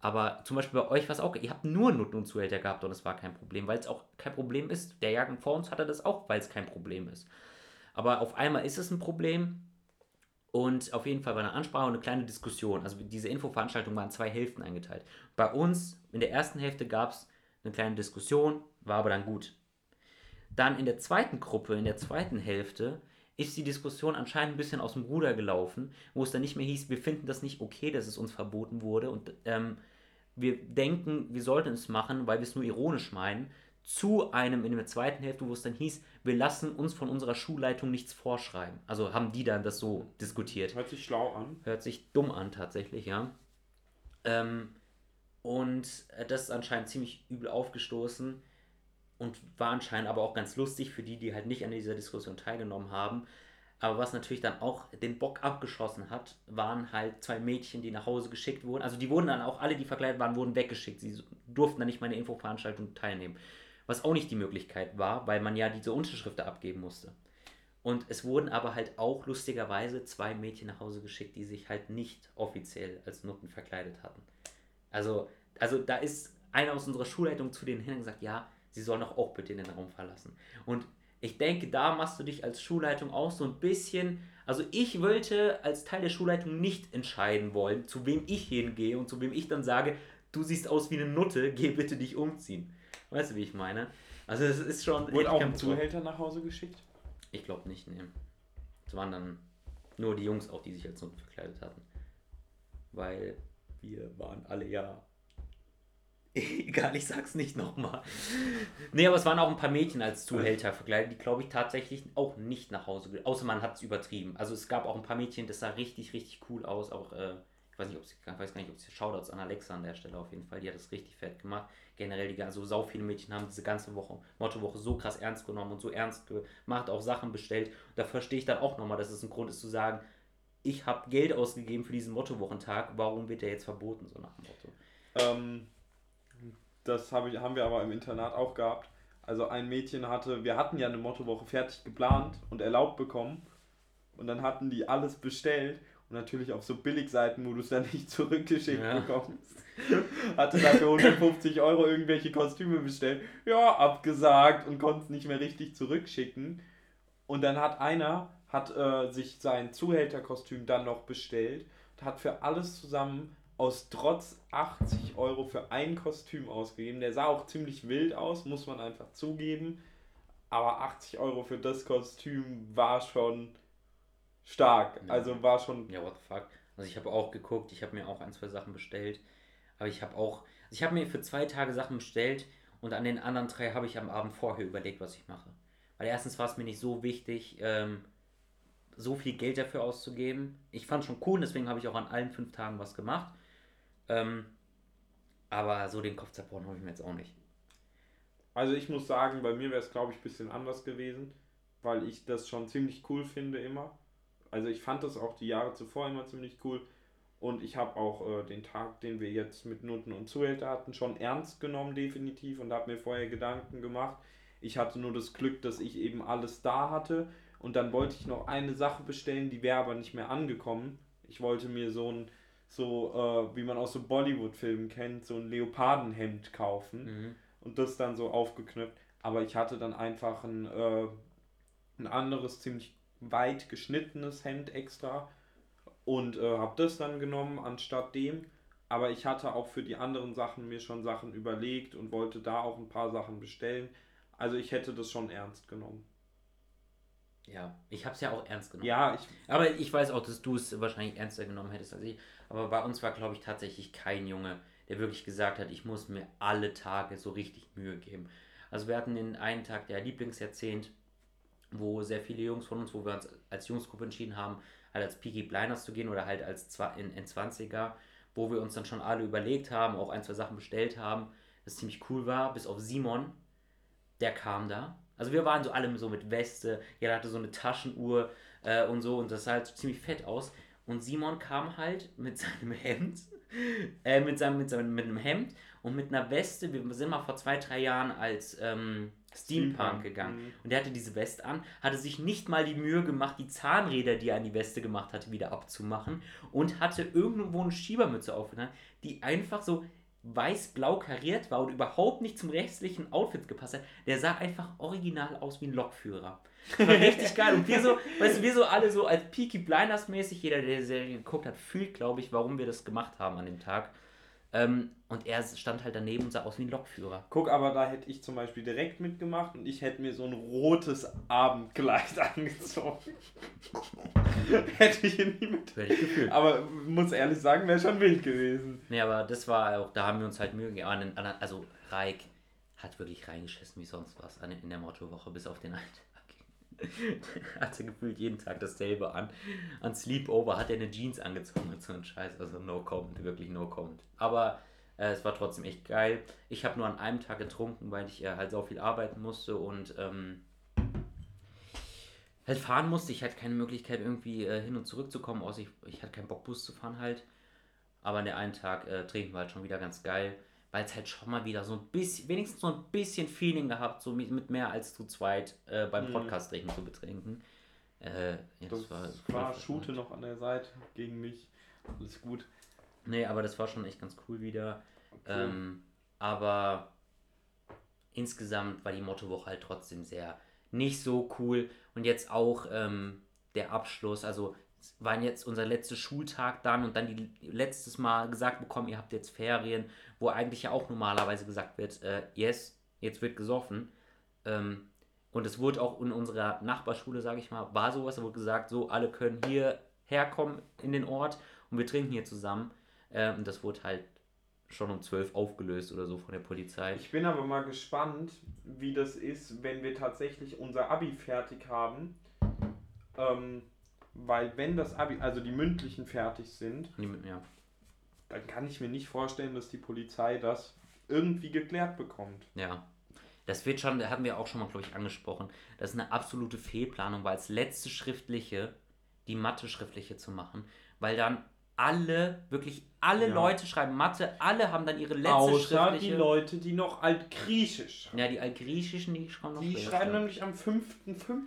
Aber zum Beispiel bei euch war es auch, ihr habt nur Nutten und Zuhälter gehabt und es war kein Problem, weil es auch kein Problem ist. Der Jahrgang vor uns hatte das auch, weil es kein Problem ist. Aber auf einmal ist es ein Problem und auf jeden Fall war eine Ansprache und eine kleine Diskussion. Also diese Infoveranstaltung waren zwei Hälften eingeteilt. Bei uns in der ersten Hälfte gab es eine kleine Diskussion, war aber dann gut. Dann in der zweiten Gruppe, in der zweiten Hälfte, ist die Diskussion anscheinend ein bisschen aus dem Ruder gelaufen, wo es dann nicht mehr hieß, wir finden das nicht okay, dass es uns verboten wurde und ähm, wir denken, wir sollten es machen, weil wir es nur ironisch meinen, zu einem in der zweiten Hälfte, wo es dann hieß, wir lassen uns von unserer Schulleitung nichts vorschreiben. Also haben die dann das so diskutiert. Hört sich schlau an. Hört sich dumm an, tatsächlich, ja. Ähm, und das ist anscheinend ziemlich übel aufgestoßen und war anscheinend aber auch ganz lustig für die, die halt nicht an dieser Diskussion teilgenommen haben, aber was natürlich dann auch den Bock abgeschossen hat, waren halt zwei Mädchen, die nach Hause geschickt wurden. Also die wurden dann auch, alle, die verkleidet waren, wurden weggeschickt. Sie durften dann nicht meine Infoveranstaltung teilnehmen. Was auch nicht die Möglichkeit war, weil man ja diese Unterschriften abgeben musste. Und es wurden aber halt auch lustigerweise zwei Mädchen nach Hause geschickt, die sich halt nicht offiziell als Nutten verkleidet hatten. Also, also da ist einer aus unserer Schulleitung zu denen hin und gesagt, ja, sie sollen doch auch bitte den Raum verlassen. Und ich denke, da machst du dich als Schulleitung auch so ein bisschen. Also ich wollte als Teil der Schulleitung nicht entscheiden wollen, zu wem ich hingehe und zu wem ich dann sage, du siehst aus wie eine Nutte, geh bitte dich umziehen. Weißt du, wie ich meine? Also es ist schon. Wurde auch ein Zuhälter nach Hause geschickt? Ich glaube nicht, ne. Es waren dann nur die Jungs auch, die sich als Nutten verkleidet hatten. Weil wir waren alle ja Egal, ich sag's nicht nochmal. Nee, aber es waren auch ein paar Mädchen als Zuhälter verkleidet, die, glaube ich, tatsächlich auch nicht nach Hause gehen. Außer man hat es übertrieben. Also es gab auch ein paar Mädchen, das sah richtig, richtig cool aus. Auch, äh, ich weiß nicht, ob ich weiß gar nicht, ob sie Shoutouts an Alexa an der Stelle auf jeden Fall, die hat das richtig fett gemacht. Generell, die, also sau viele Mädchen haben diese ganze Woche, Mottowoche so krass ernst genommen und so ernst gemacht, auch Sachen bestellt. Da verstehe ich dann auch nochmal, dass es ein Grund ist zu sagen, ich habe Geld ausgegeben für diesen Mottowochentag, warum wird der jetzt verboten, so nach dem Motto. Ähm, das hab ich, haben wir aber im Internat auch gehabt. Also ein Mädchen hatte, wir hatten ja eine Mottowoche fertig geplant und erlaubt bekommen. Und dann hatten die alles bestellt und natürlich auf so Billigseiten, wo du es dann nicht zurückgeschickt ja. bekommst. Hatte dafür 150 Euro irgendwelche Kostüme bestellt. Ja, abgesagt und konnte es nicht mehr richtig zurückschicken. Und dann hat einer hat äh, sich sein Zuhälterkostüm dann noch bestellt und hat für alles zusammen aus Trotz 80 Euro für ein Kostüm ausgegeben. Der sah auch ziemlich wild aus, muss man einfach zugeben. Aber 80 Euro für das Kostüm war schon stark. Ja. Also war schon. Ja, what the fuck. Also ich habe auch geguckt, ich habe mir auch ein, zwei Sachen bestellt. Aber ich habe auch. Also ich habe mir für zwei Tage Sachen bestellt und an den anderen drei habe ich am Abend vorher überlegt, was ich mache. Weil erstens war es mir nicht so wichtig, ähm, so viel Geld dafür auszugeben. Ich fand es schon cool, deswegen habe ich auch an allen fünf Tagen was gemacht. Ähm, aber so den Kopf zerbrochen habe ich mir jetzt auch nicht. Also ich muss sagen, bei mir wäre es, glaube ich, ein bisschen anders gewesen, weil ich das schon ziemlich cool finde immer. Also ich fand das auch die Jahre zuvor immer ziemlich cool. Und ich habe auch äh, den Tag, den wir jetzt mit Noten und Zuhälter hatten, schon ernst genommen, definitiv, und habe mir vorher Gedanken gemacht. Ich hatte nur das Glück, dass ich eben alles da hatte. Und dann wollte ich noch eine Sache bestellen, die wäre aber nicht mehr angekommen. Ich wollte mir so ein, so, äh, wie man aus so Bollywood-Filmen kennt, so ein Leopardenhemd kaufen. Mhm. Und das dann so aufgeknüpft. Aber ich hatte dann einfach ein, äh, ein anderes, ziemlich weit geschnittenes Hemd extra und äh, habe das dann genommen anstatt dem. Aber ich hatte auch für die anderen Sachen mir schon Sachen überlegt und wollte da auch ein paar Sachen bestellen. Also ich hätte das schon ernst genommen. Ja, ich habe es ja auch ernst genommen. Ja, ich. Aber ich weiß auch, dass du es wahrscheinlich ernster genommen hättest als ich. Aber bei uns war, glaube ich, tatsächlich kein Junge, der wirklich gesagt hat, ich muss mir alle Tage so richtig Mühe geben. Also wir hatten den einen Tag der Lieblingsjahrzehnt, wo sehr viele Jungs von uns, wo wir uns als Jungsgruppe entschieden haben, halt als Peaky Blinders zu gehen oder halt als in, in 20er, wo wir uns dann schon alle überlegt haben, auch ein, zwei Sachen bestellt haben, das ziemlich cool war, bis auf Simon, der kam da. Also wir waren so alle so mit Weste, jeder hatte so eine Taschenuhr äh, und so und das sah halt ziemlich fett aus. Und Simon kam halt mit seinem Hemd, äh, mit, seinem, mit, seinem, mit einem Hemd und mit einer Weste. Wir sind mal vor zwei, drei Jahren als ähm, Steampunk gegangen. Mhm. Und der hatte diese Weste an, hatte sich nicht mal die Mühe gemacht, die Zahnräder, die er an die Weste gemacht hatte, wieder abzumachen und hatte irgendwo eine Schiebermütze aufgenommen, die einfach so weiß-blau kariert war und überhaupt nicht zum restlichen Outfit gepasst hat. Der sah einfach original aus wie ein Lokführer. war richtig geil. Und wir so, weißt du, wir so alle so als Peaky Blinders mäßig, jeder, der die Serie geguckt hat, fühlt, glaube ich, warum wir das gemacht haben an dem Tag. Ähm, und er stand halt daneben und sah aus wie ein Lokführer. Guck, aber da hätte ich zum Beispiel direkt mitgemacht und ich hätte mir so ein rotes Abendkleid angezogen. hätte ich ihn nie mit. Hätte ich gefühlt. Aber muss ehrlich sagen, wäre schon wild gewesen. Nee, aber das war auch, da haben wir uns halt Mühe gegeben. Also Reik hat wirklich reingeschissen wie sonst was in der Mottowoche, bis auf den einen. hatte gefühlt jeden Tag dasselbe an. An Sleepover hat er eine Jeans angezogen mit so einem Scheiß. Also no comment, wirklich no comment. Aber äh, es war trotzdem echt geil. Ich habe nur an einem Tag getrunken, weil ich äh, halt so viel arbeiten musste und ähm, halt fahren musste. Ich hatte keine Möglichkeit irgendwie äh, hin und zurück zu kommen, außer ich, ich hatte keinen Bock Bus zu fahren halt. Aber an der einen Tag äh, trinken wir halt schon wieder ganz geil weil es halt schon mal wieder so ein bisschen, wenigstens so ein bisschen Feeling gehabt, so mit, mit mehr als zu zweit äh, beim mhm. Podcast reden zu betrinken. Äh, ja, das, das, war, war Schute noch an der Seite gegen mich. Alles gut. Nee, aber das war schon echt ganz cool wieder. Okay. Ähm, aber insgesamt war die Mottowoche halt trotzdem sehr nicht so cool. Und jetzt auch ähm, der Abschluss, also waren jetzt unser letzter Schultag dann und dann die letztes Mal gesagt bekommen, ihr habt jetzt Ferien, wo eigentlich ja auch normalerweise gesagt wird, äh, yes, jetzt wird gesoffen. Ähm, und es wurde auch in unserer Nachbarschule, sage ich mal, war sowas, da wurde gesagt, so, alle können hier herkommen in den Ort und wir trinken hier zusammen. Ähm, und das wurde halt schon um 12 aufgelöst oder so von der Polizei. Ich bin aber mal gespannt, wie das ist, wenn wir tatsächlich unser Abi fertig haben. Ähm, weil wenn das Abi, also die mündlichen fertig sind, ja. Dann kann ich mir nicht vorstellen, dass die Polizei das irgendwie geklärt bekommt. Ja. Das wird schon, da haben wir auch schon mal, glaube ich, angesprochen. Das ist eine absolute Fehlplanung, weil als letzte schriftliche die Mathe-schriftliche zu machen, weil dann alle, wirklich alle ja. Leute schreiben Mathe, alle haben dann ihre letzte Außer schriftliche... die Leute, die noch Altgriechisch schreiben. Ja, die Altgriechischen, die schreiben noch Die schreiben nämlich am 5.5.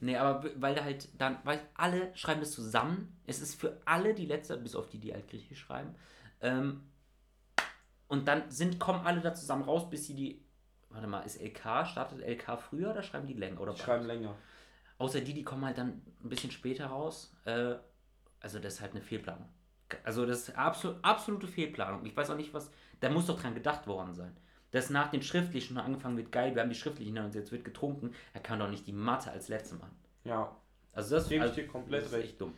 Nee, aber weil da halt dann, weil alle schreiben das zusammen. Es ist für alle die letzte, bis auf die, die halt griechisch schreiben. Ähm, und dann sind, kommen alle da zusammen raus, bis sie die. Warte mal, ist LK, startet LK früher oder schreiben die länger? Oder schreiben länger. Außer die, die kommen halt dann ein bisschen später raus. Äh, also das ist halt eine Fehlplanung. Also das ist absolut, absolute Fehlplanung. Ich weiß auch nicht, was. Da muss doch dran gedacht worden sein dass nach den Schriftlichen schon angefangen wird, geil, wir haben die Schriftlichen und jetzt wird getrunken, er kann doch nicht die Mathe als letzte machen. Ja. Also das gebe also, ich dir komplett das recht. Ist echt dumm.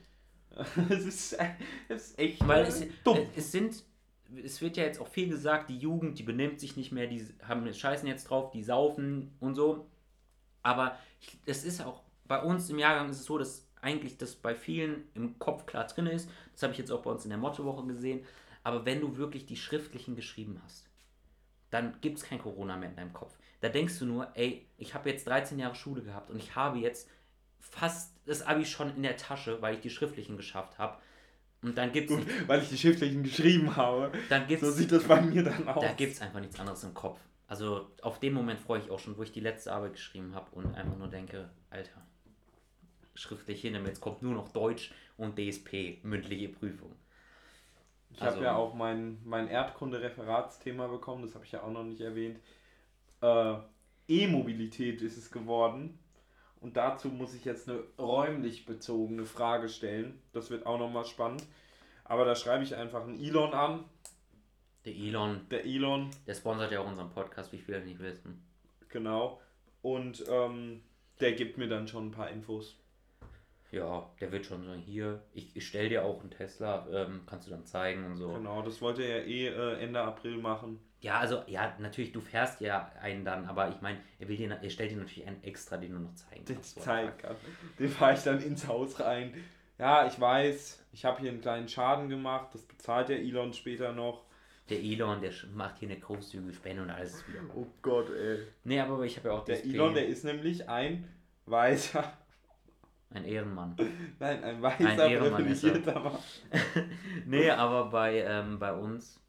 es ist, es ist echt Weil es, dumm. Es, sind, es wird ja jetzt auch viel gesagt, die Jugend, die benimmt sich nicht mehr, die haben Scheißen jetzt drauf, die saufen und so. Aber es ist auch, bei uns im Jahrgang ist es so, dass eigentlich das bei vielen im Kopf klar drin ist. Das habe ich jetzt auch bei uns in der Mottowoche gesehen. Aber wenn du wirklich die schriftlichen geschrieben hast, dann gibt es kein Corona mehr in deinem Kopf. Da denkst du nur, ey, ich habe jetzt 13 Jahre Schule gehabt und ich habe jetzt fast das Abi schon in der Tasche, weil ich die schriftlichen geschafft habe. Und dann gibt es. Weil ich die schriftlichen geschrieben habe. Dann gibt's, so sieht das bei mir dann aus. Da gibt es einfach nichts anderes im Kopf. Also auf den Moment freue ich auch schon, wo ich die letzte Arbeit geschrieben habe und einfach nur denke, Alter, schriftlich hin, jetzt kommt nur noch Deutsch und DSP, mündliche Prüfung. Ich also, habe ja auch mein, mein Erdkunde-Referatsthema bekommen, das habe ich ja auch noch nicht erwähnt. Äh, E-Mobilität ist es geworden. Und dazu muss ich jetzt eine räumlich bezogene Frage stellen. Das wird auch nochmal spannend. Aber da schreibe ich einfach einen Elon an. Der Elon. Der Elon. Der sponsert ja auch unseren Podcast, wie viele nicht wissen. Genau. Und ähm, der gibt mir dann schon ein paar Infos. Ja, der wird schon sagen, hier, ich, ich stelle dir auch einen Tesla, ähm, kannst du dann zeigen und so. Genau, das wollte er eh äh, Ende April machen. Ja, also, ja, natürlich, du fährst ja einen dann, aber ich meine, er will dir, er stellt dir natürlich einen extra, den du noch zeigen kannst. Den zeigen kann. Den fahre ich dann ins Haus rein. Ja, ich weiß, ich habe hier einen kleinen Schaden gemacht, das bezahlt der Elon später noch. Der Elon, der macht hier eine großzügige Spende und alles wieder. Oh Gott, ey. Nee, aber ich habe ja auch Der Elon, der ist nämlich ein weißer ein Ehrenmann. Nein, ein weißer, ein Ehrenmann privilegierter Mann. nee, aber bei, ähm, bei uns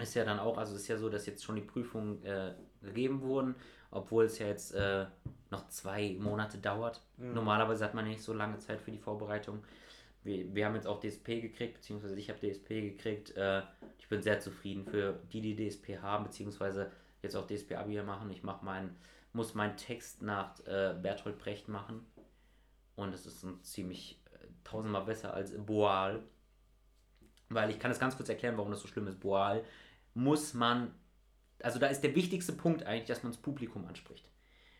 ist ja dann auch, also ist ja so, dass jetzt schon die Prüfungen äh, gegeben wurden, obwohl es ja jetzt äh, noch zwei Monate dauert. Mhm. Normalerweise hat man nicht so lange Zeit für die Vorbereitung. Wir, wir haben jetzt auch DSP gekriegt, beziehungsweise ich habe DSP gekriegt. Äh, ich bin sehr zufrieden für die, die DSP haben, beziehungsweise jetzt auch DSP-Abi machen. Ich mach mein, muss meinen Text nach äh, Bertolt Brecht machen. Und es ist ein ziemlich äh, tausendmal besser als Boal. Weil ich kann das ganz kurz erklären, warum das so schlimm ist. Boal muss man, also da ist der wichtigste Punkt eigentlich, dass man das Publikum anspricht.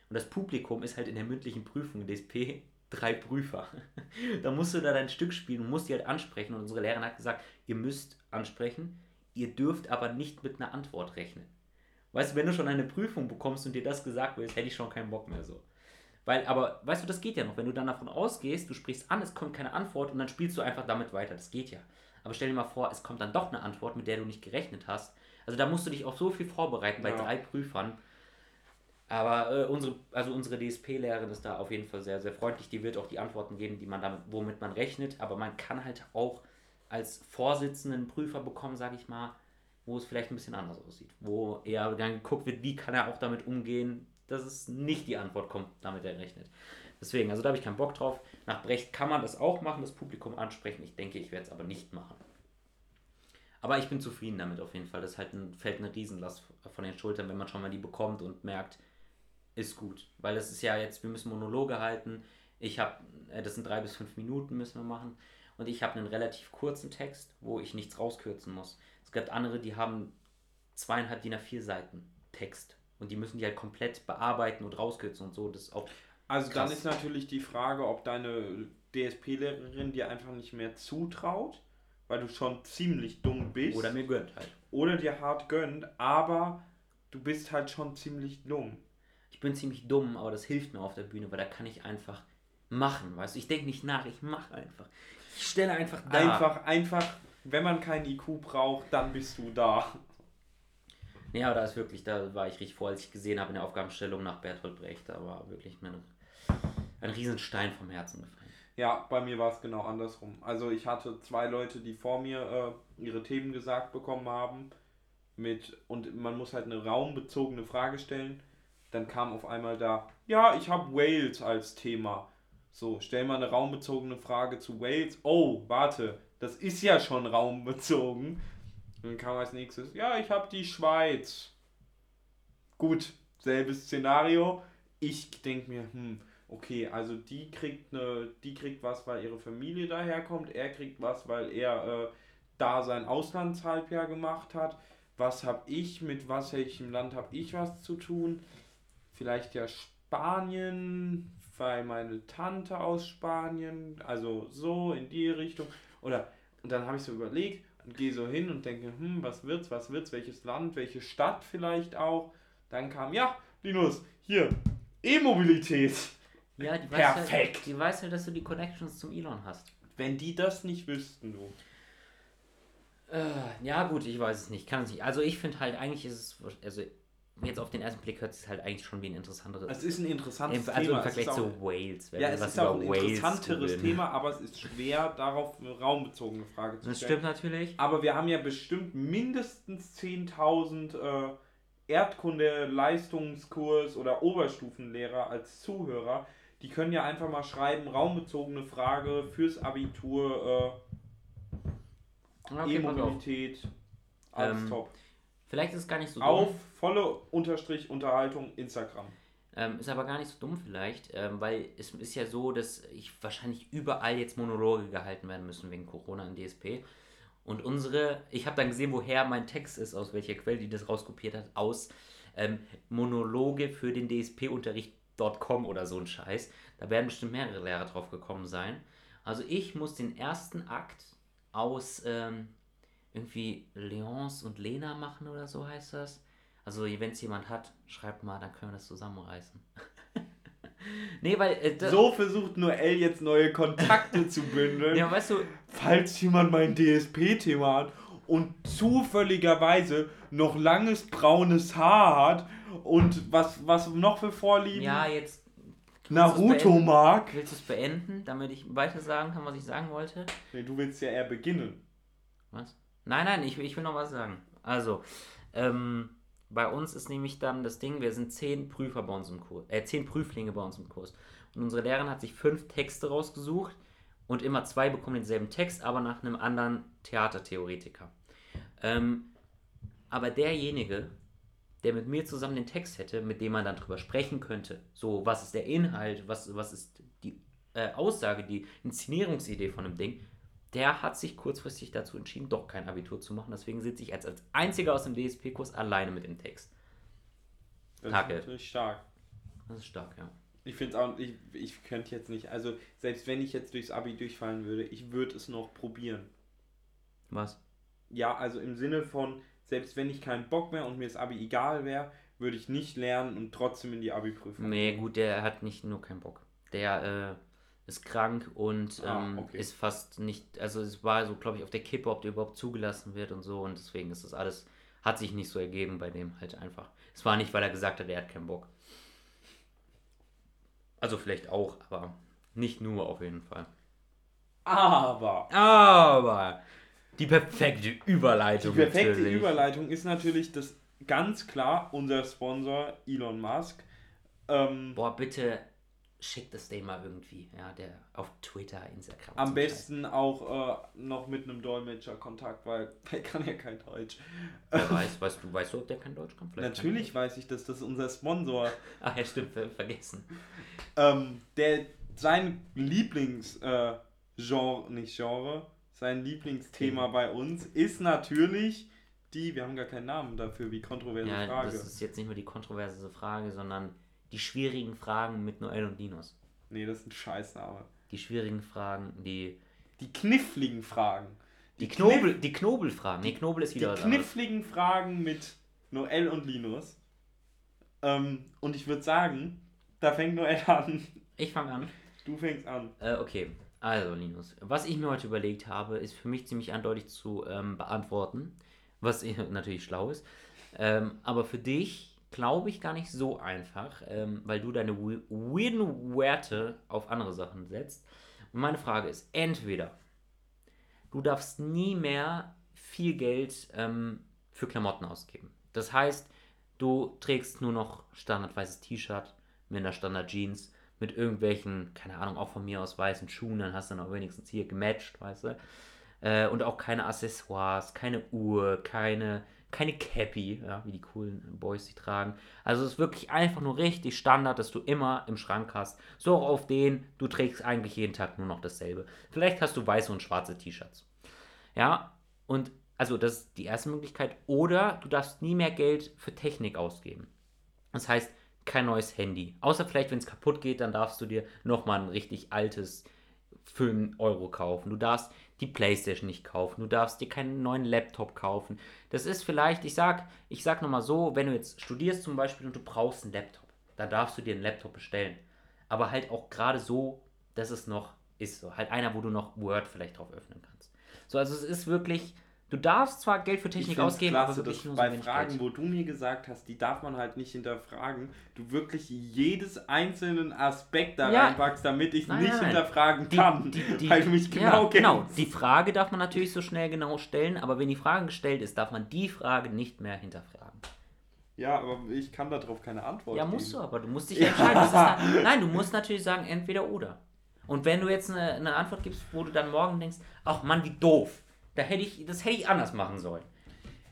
Und das Publikum ist halt in der mündlichen Prüfung DSP drei Prüfer. da musst du da dein Stück spielen und musst die halt ansprechen. Und unsere Lehrerin hat gesagt, ihr müsst ansprechen, ihr dürft aber nicht mit einer Antwort rechnen. Weißt du, wenn du schon eine Prüfung bekommst und dir das gesagt wird, hätte ich schon keinen Bock mehr so. Weil, aber, weißt du, das geht ja noch. Wenn du dann davon ausgehst, du sprichst an, es kommt keine Antwort und dann spielst du einfach damit weiter. Das geht ja. Aber stell dir mal vor, es kommt dann doch eine Antwort, mit der du nicht gerechnet hast. Also da musst du dich auf so viel vorbereiten bei ja. drei Prüfern. Aber äh, unsere, also unsere DSP-Lehrerin ist da auf jeden Fall sehr, sehr freundlich. Die wird auch die Antworten geben, die man damit, womit man rechnet. Aber man kann halt auch als Vorsitzenden Prüfer bekommen, sage ich mal, wo es vielleicht ein bisschen anders aussieht. Wo eher dann geguckt wird, wie kann er auch damit umgehen, dass es nicht die Antwort kommt, damit er rechnet. Deswegen, also da habe ich keinen Bock drauf. Nach Brecht kann man das auch machen, das Publikum ansprechen. Ich denke, ich werde es aber nicht machen. Aber ich bin zufrieden damit auf jeden Fall. Das halt ein, fällt eine Riesenlast von den Schultern, wenn man schon mal die bekommt und merkt, ist gut. Weil das ist ja jetzt, wir müssen Monologe halten. Ich habe, äh, das sind drei bis fünf Minuten müssen wir machen. Und ich habe einen relativ kurzen Text, wo ich nichts rauskürzen muss. Es gibt andere, die haben zweieinhalb DIN A4 Seiten Text. Und die müssen die halt komplett bearbeiten und rauskürzen und so. Das ist auch also krass. dann ist natürlich die Frage, ob deine DSP-Lehrerin dir einfach nicht mehr zutraut, weil du schon ziemlich dumm bist. Oder mir gönnt halt. Oder dir hart gönnt, aber du bist halt schon ziemlich dumm. Ich bin ziemlich dumm, aber das hilft mir auf der Bühne, weil da kann ich einfach machen, weißt du? Ich denke nicht nach, ich mache einfach. Ich stelle einfach da. Einfach, einfach, wenn man kein IQ braucht, dann bist du da. Nee, aber da ist wirklich, da war ich richtig froh, als ich gesehen habe in der Aufgabenstellung nach Bertolt Brecht. Da war wirklich mir ein Riesenstein vom Herzen gefallen. Ja, bei mir war es genau andersrum. Also ich hatte zwei Leute, die vor mir äh, ihre Themen gesagt bekommen haben. Mit, und man muss halt eine raumbezogene Frage stellen. Dann kam auf einmal da, ja, ich habe Wales als Thema. So, stell mal eine raumbezogene Frage zu Wales. Oh, warte, das ist ja schon raumbezogen. Dann kam als nächstes, ja, ich habe die Schweiz. Gut, selbes Szenario. Ich denke mir, hm, okay, also die kriegt eine, die kriegt was, weil ihre Familie daherkommt, er kriegt was, weil er äh, da sein Auslandshalbjahr gemacht hat. Was habe ich, mit was welchem Land habe ich was zu tun? Vielleicht ja Spanien, weil meine Tante aus Spanien, also so in die Richtung. Oder und dann habe ich so überlegt, und gehe so hin und denke, hm, was wird's, was wird's, welches Land, welche Stadt vielleicht auch. Dann kam, ja, Linus, hier, E-Mobilität. Ja, die weiß Perfekt. Halt, die weiß halt, dass du die Connections zum Elon hast. Wenn die das nicht wüssten, du. Äh, ja, gut, ich weiß es nicht. Kann es nicht. Also, ich finde halt, eigentlich ist es. Also, jetzt auf den ersten Blick hört es halt eigentlich schon wie ein interessanteres. Es ist ein interessantes Im, also Thema. im Vergleich es ist zu Wales. wenn ja, es ist auch ein Wales interessanteres googeln. Thema, aber es ist schwer, darauf eine raumbezogene Frage zu Das stellen. stimmt natürlich. Aber wir haben ja bestimmt mindestens 10.000 äh, Erdkunde-Leistungskurs oder Oberstufenlehrer als Zuhörer. Die können ja einfach mal schreiben, raumbezogene Frage fürs Abitur, äh, okay, auf. E-Mobilität, alles Ähm, top. Vielleicht ist es gar nicht so Auf dumm. volle Unterstrich Unterhaltung Instagram. Ähm, ist aber gar nicht so dumm vielleicht, ähm, weil es ist ja so, dass ich wahrscheinlich überall jetzt Monologe gehalten werden müssen wegen Corona in DSP. Und unsere, ich habe dann gesehen, woher mein Text ist, aus welcher Quelle die das rauskopiert hat, aus ähm, Monologe für den DSP-Unterricht.com oder so ein Scheiß. Da werden bestimmt mehrere Lehrer drauf gekommen sein. Also ich muss den ersten Akt aus ähm, irgendwie Leons und Lena machen oder so heißt das. Also wenn es jemand hat, schreibt mal, dann können wir das zusammenreißen. nee, weil... Äh, So versucht Noel jetzt neue Kontakte zu bündeln. Ja, weißt du, Falls jemand mein DSP-Thema hat und zufälligerweise noch langes braunes Haar hat und was, was noch für Vorlieben ja, jetzt Naruto mag. willst du es beenden, damit ich weiter sagen kann, was ich sagen wollte. Nee, du willst ja eher beginnen. Was? Nein, nein, ich, will- ich will noch was sagen. Also, ähm, bei uns ist nämlich dann das Ding, wir sind zehn Prüfer bei uns im Kurs, äh, zehn Prüflinge bei uns im Kurs. Und unsere Lehrerin hat sich fünf Texte rausgesucht und immer zwei bekommen denselben Text, aber nach einem anderen Theatertheoretiker. Ähm, aber derjenige, der mit mir zusammen den Text hätte, mit dem man dann drüber sprechen könnte, so was ist der Inhalt, was, was ist die äh, Aussage, die Inszenierungsidee von dem Ding, der hat sich kurzfristig dazu entschieden, doch kein Abitur zu machen. Deswegen sitze ich als, als einziger aus dem DSP-Kurs alleine mit dem Text. Das Hacke. ist natürlich stark. Das ist stark, ja. Ich finde es auch, ich, ich könnte jetzt nicht, also selbst wenn ich jetzt durchs Abi durchfallen würde, ich würde es noch probieren. Was? Ja, also im Sinne von, selbst wenn ich keinen Bock mehr und mir das Abi egal wäre, würde ich nicht lernen und trotzdem in die Abi-Prüfung. Nee, gut, der hat nicht nur keinen Bock. Der äh, ist krank und Ah, ähm, okay. ist fast nicht, also es war so, glaube ich, auf der Kippe, ob der überhaupt zugelassen wird und so und deswegen ist das alles, hat sich nicht so ergeben bei dem halt einfach. Es war nicht, weil er gesagt hat, er hat keinen Bock. Also vielleicht auch, aber nicht nur auf jeden Fall. Aber Aber die perfekte die Überleitung. perfekte natürlich. Überleitung ist natürlich das ganz klar unser Sponsor Elon Musk. Ähm, Boah, bitte schickt das dem mal irgendwie. Ja, der auf Twitter, Instagram. am besten auch äh, noch mit einem Dolmetscher Kontakt, weil der kann ja kein Deutsch. Scheiß. Wer weiß, weißt du, weißt du, ob der kein Deutsch kann? Vielleicht Natürlich weiß ich, dass das unser Sponsor Kann Ach ja, stimmt, ver vergessen. ähm, der sein Lieblings äh, Genre, nicht Genre, sein Lieblingsthema Thema. bei uns ist natürlich die, wir haben gar keinen Namen dafür, wie kontroverse Ja, Frage. das ist jetzt nicht nur die kontroverse Frage, sondern die schwierigen Fragen mit Noel und Linus. nee, das ist ein Scheißname. Die schwierigen Fragen, die. Die kniffligen Fragen. Die Knobel, die Knobelfragen. Nee, Knobel ist Die wieder anderes. kniffligen Fragen mit Noel und Linus. Ähm, und ich würde sagen, da fängt Noel an. Ich fange an. Du fängst an. Äh, okay, also Linus, was ich mir heute überlegt habe, ist für mich ziemlich eindeutig zu ähm, beantworten, was natürlich schlau ist. Ähm, aber für dich glaube ich gar nicht so einfach, ähm, weil du deine Wi- Win-Werte auf andere Sachen setzt. Und meine Frage ist, entweder du darfst nie mehr viel Geld ähm, für Klamotten ausgeben. Das heißt, du trägst nur noch standardweißes T-Shirt mit einer Standard-Jeans, mit irgendwelchen, keine Ahnung, auch von mir aus weißen Schuhen, dann hast du dann auch wenigstens hier gematcht, weißt du. Äh, und auch keine Accessoires, keine Uhr, keine, keine Cappy, ja, wie die coolen Boys sie tragen. Also es ist wirklich einfach nur richtig Standard, dass du immer im Schrank hast. So auch auf den, du trägst eigentlich jeden Tag nur noch dasselbe. Vielleicht hast du weiße und schwarze T-Shirts. Ja, und also das ist die erste Möglichkeit. Oder du darfst nie mehr Geld für Technik ausgeben. Das heißt, kein neues Handy. Außer vielleicht, wenn es kaputt geht, dann darfst du dir nochmal ein richtig altes für einen Euro kaufen. Du darfst die Playstation nicht kaufen. Du darfst dir keinen neuen Laptop kaufen. Das ist vielleicht, ich sag, ich sag nochmal so, wenn du jetzt studierst zum Beispiel und du brauchst einen Laptop, da darfst du dir einen Laptop bestellen. Aber halt auch gerade so, dass es noch ist. So. Halt einer, wo du noch Word vielleicht drauf öffnen kannst. So, also es ist wirklich, du darfst zwar Geld für Technik ausgeben, klasse, aber wirklich nur so bei Fragen, Geld. wo du mir gesagt hast, die darf man halt nicht hinterfragen, du wirklich jedes einzelnen Aspekt da Ja. reinpackst, damit ich es Nein, nicht nein, nein. hinterfragen Die- kann, die- die- weil du mich genau ja, genau. kennst. Die Frage darf man natürlich so schnell genau stellen, aber wenn die Frage gestellt ist, darf man die Frage nicht mehr hinterfragen. Ja, aber ich kann darauf keine Antwort Ja, geben. musst du, aber du musst dich Ja. entscheiden. Dann, nein, du musst natürlich sagen, entweder oder. Und wenn du jetzt eine, eine Antwort gibst, wo du dann morgen denkst, ach Mann, wie doof. Da hätte ich, das hätte ich anders machen sollen.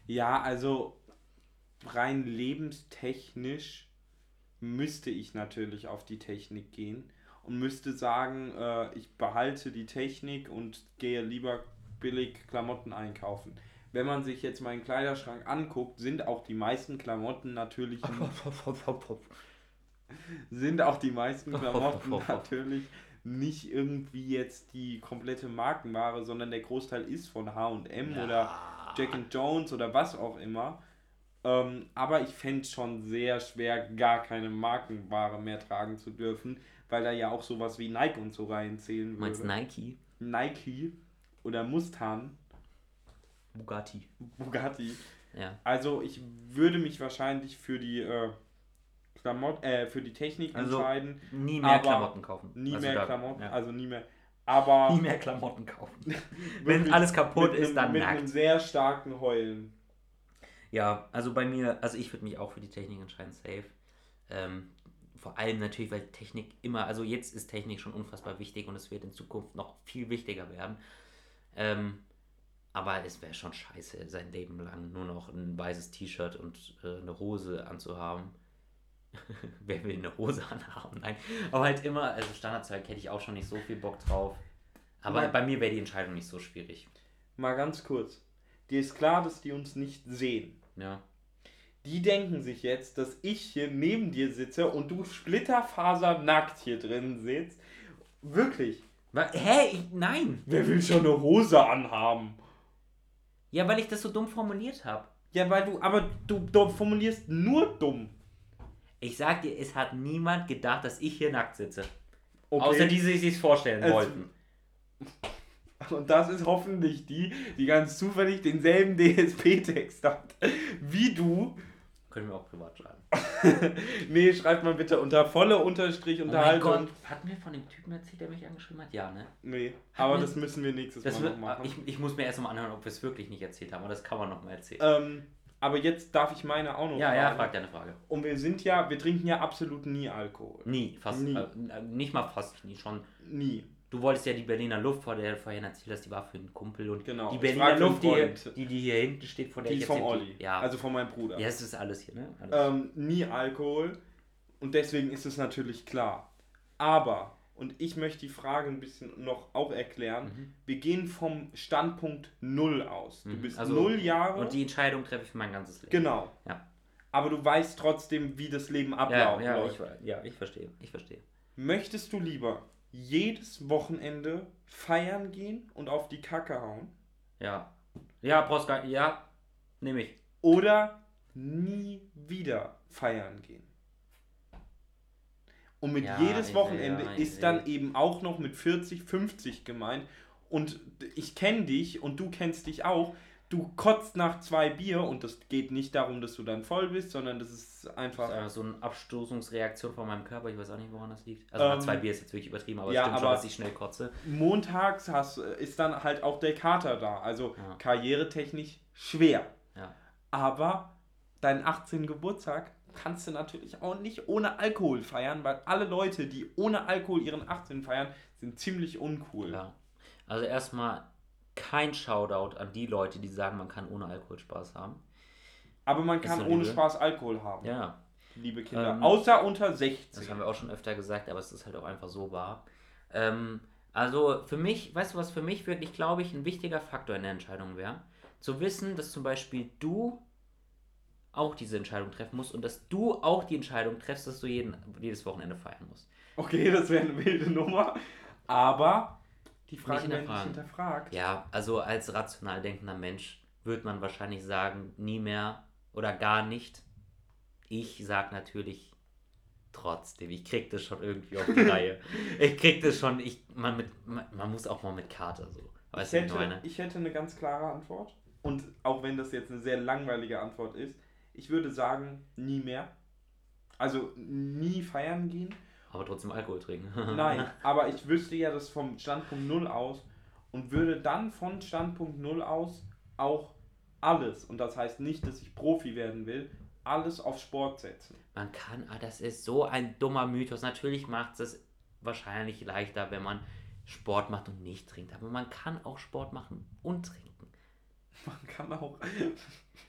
Ja, also rein lebenstechnisch müsste ich natürlich auf die Technik gehen und müsste sagen, äh, ich behalte die Technik und gehe lieber billig Klamotten einkaufen. Wenn man sich jetzt meinen Kleiderschrank anguckt, sind auch die meisten Klamotten natürlich sind auch die meisten Klamotten natürlich nicht irgendwie jetzt die komplette Markenware, sondern der Großteil ist von H&M oder Jack and Jones oder was auch immer. Ähm, aber ich fände es schon sehr schwer, gar keine Markenware mehr tragen zu dürfen, weil da ja auch sowas wie Nike und so reinzählen Du meinst würde. Nike? Nike oder Mustang, Bugatti. Bugatti. Ja. Also ich würde mich wahrscheinlich für die äh, Klamott, äh, für die Technik Also, entscheiden. Nie mehr Klamotten kaufen. Nie Also mehr da- Klamotten, ja. also nie mehr. Aber Nie mehr Klamotten kaufen. Wenn alles kaputt ist, einem- dann mit einem nackt. sehr starken Heulen. Ja, also bei mir, also ich würde mich auch für die Technik entscheiden, safe. Ähm, vor allem natürlich, weil Technik immer, also jetzt ist Technik schon unfassbar wichtig und es wird in Zukunft noch viel wichtiger werden. Ähm, aber es wäre schon scheiße, sein Leben lang nur noch ein weißes T-Shirt und äh, eine Hose anzuhaben. Wer will eine Hose anhaben? Nein. Aber halt immer, also Standardzeug hätte ich auch schon nicht so viel Bock drauf. Aber Nein. bei mir wäre die Entscheidung nicht so schwierig. Mal ganz kurz. Dir ist klar, dass die uns nicht sehen. Ja. Die denken sich jetzt, dass ich hier neben dir sitze und du splitterfasernackt hier drin sitzt. Wirklich. Wa- Hä? Ich, nein! Wer will schon eine Hose anhaben? Ja, weil ich das so dumm formuliert habe. Ja, weil du, aber du, du formulierst nur dumm. Ich sag dir, es hat niemand gedacht, dass ich hier nackt sitze. Okay. Außer die, die sich vorstellen Es- wollten. Und das ist hoffentlich die, die ganz zufällig denselben DSP-Text hat. Wie du. Können wir auch privat schreiben. nee, schreibt mal bitte unter volle Unterstrich Oh mein Unterhaltung. Gott, hatten wir von dem Typen erzählt, der mich angeschrieben hat? Ja, ne? nee, Hat aber das müssen wir nächstes Mal noch machen. ich, ich muss mir erst mal anhören, ob wir es wirklich nicht erzählt haben. Aber das kann man noch mal erzählen. ähm, aber jetzt darf ich meine auch noch ja, ja, fragen. frag deine Frage. Und wir sind ja, wir trinken ja absolut nie Alkohol. Nie, fast. Nie. Äh, nicht mal fast nie schon. Nie. Du wolltest ja die Berliner Luft, vor der du vorhin erzählt hast, die war für einen Kumpel. Und Genau, die Berliner Luft, die, die, die hier hinten steht, von der Die ich ist erzählt- Olli. Ja, Also von meinem Bruder. ja, es ist alles hier, ne? Alles. ähm, nie Alkohol und deswegen ist es natürlich klar. Aber, und ich möchte die Frage ein bisschen noch auch erklären, Mhm. wir gehen vom Standpunkt Null aus. Du Mhm. bist Also- null Jahre. Und die Entscheidung treffe ich für mein ganzes Leben. genau. Ja. Aber du weißt trotzdem, wie das Leben Ja, abläuft. ja, ich, ja, ich verstehe. Ich verstehe. Möchtest du lieber jedes Wochenende feiern gehen und auf die Kacke hauen? Ja. Ja, gar Ja, nehme ich. Oder nie wieder feiern gehen? Und mit Ja, jedes Wochenende ja, ist dann eben auch noch mit 40, 50 gemeint. Und ich kenne dich und du kennst dich auch. Du kotzt nach zwei Bier und das geht nicht darum, dass du dann voll bist, sondern das ist Das einfach. ist einfach so eine Abstoßungsreaktion von meinem Körper. Ich weiß auch nicht, woran das liegt. Also Ähm, nach zwei Bier ist jetzt wirklich übertrieben, aber ja, es stimmt schon, dass ich schnell kotze. Montags hast, ist dann halt auch der Kater da. Also Ja. karrieretechnisch schwer. Ja. Aber deinen 18. Geburtstag kannst du natürlich auch nicht ohne Alkohol feiern, weil alle Leute, die ohne Alkohol ihren 18 feiern, sind ziemlich uncool. ja. Also erstmal kein Shoutout an die Leute, die sagen, man kann ohne Alkohol Spaß haben. Aber man kann ohne Lüge. Spaß Alkohol haben, Ja, liebe Kinder. Ähm, Außer unter das 16. haben wir auch schon öfter gesagt, aber es ist halt auch einfach so wahr. Ähm, also für mich, weißt du, was für mich wirklich, glaube ich, ein wichtiger Faktor in der Entscheidung wäre? Zu wissen, dass zum Beispiel du auch diese Entscheidung treffen musst und dass du auch die Entscheidung treffst, dass du jeden, jedes Wochenende feiern musst. Okay, das wäre eine wilde Nummer. Aber die Nicht werden nicht hinterfragt. Ja, also als rational denkender Mensch wird man wahrscheinlich sagen, nie mehr oder gar nicht. Ich sag natürlich trotzdem, ich krieg das schon irgendwie auf die Reihe. Ich krieg das schon, ich, man, mit, man, man muss auch mal mit Karte so. Weißt ich, hätte, ich hätte eine ganz klare Antwort. Und auch wenn das jetzt eine sehr langweilige Antwort ist, ich würde sagen, nie mehr. Also nie feiern gehen. Aber trotzdem Alkohol trinken. Nein, aber ich wüsste ja das vom Standpunkt 0 aus und würde dann von Standpunkt 0 aus auch alles, und das heißt nicht, dass ich Profi werden will, alles auf Sport setzen. Man kann, ah, das ist so ein dummer Mythos. Natürlich macht es wahrscheinlich leichter, wenn man Sport macht und nicht trinkt. Aber man kann auch Sport machen und trinken. Man kann auch.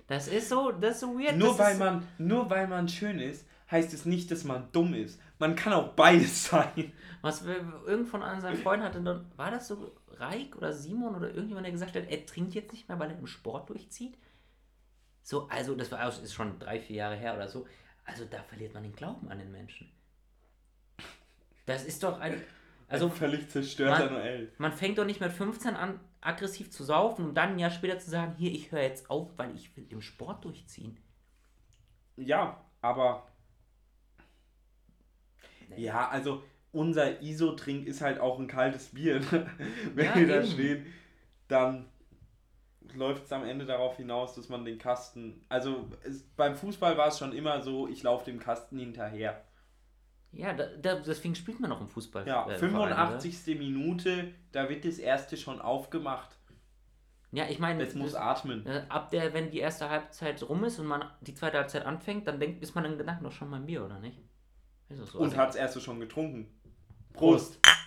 Das ist so, das ist so weird. Nur das weil, man, nur weil man schön ist, heißt es nicht, dass man dumm ist. Man kann auch beides sein. Was irgend von einem seinen Freunden hatte, dann, war das so Reik oder Simon oder irgendjemand, der gesagt hat, er trinkt jetzt nicht mehr, weil er im Sport durchzieht? So, also das war ist schon drei, vier Jahre her oder so. Also da verliert man den Glauben an den Menschen. Das ist doch ein. Also ein völlig zerstörter Noel. Man fängt doch nicht mit 15 an, aggressiv zu saufen, um dann ein Jahr später zu sagen, hier, ich höre jetzt auf, weil ich will im Sport durchziehen. Ja, aber. Nee. Ja, also unser ISO-Trink ist halt auch ein kaltes Bier. Ne? Wenn ja, wir da stehen, dann läuft es am Ende darauf hinaus, dass man den Kasten. Also es, beim Fußball war es schon immer so, ich laufe dem Kasten hinterher. Ja, da, da, deswegen spielt man auch im Fußball. Ja, äh, 85. Verein, Minute, da wird das erste schon aufgemacht. Ja, ich meine, es muss atmen. Äh, ab der, wenn die erste Halbzeit rum ist und man die zweite Halbzeit anfängt, dann denkt, ist man in Gedanken doch schon beim Bier, oder nicht? So. Und also, hat es erste schon getrunken. Prost. Prost.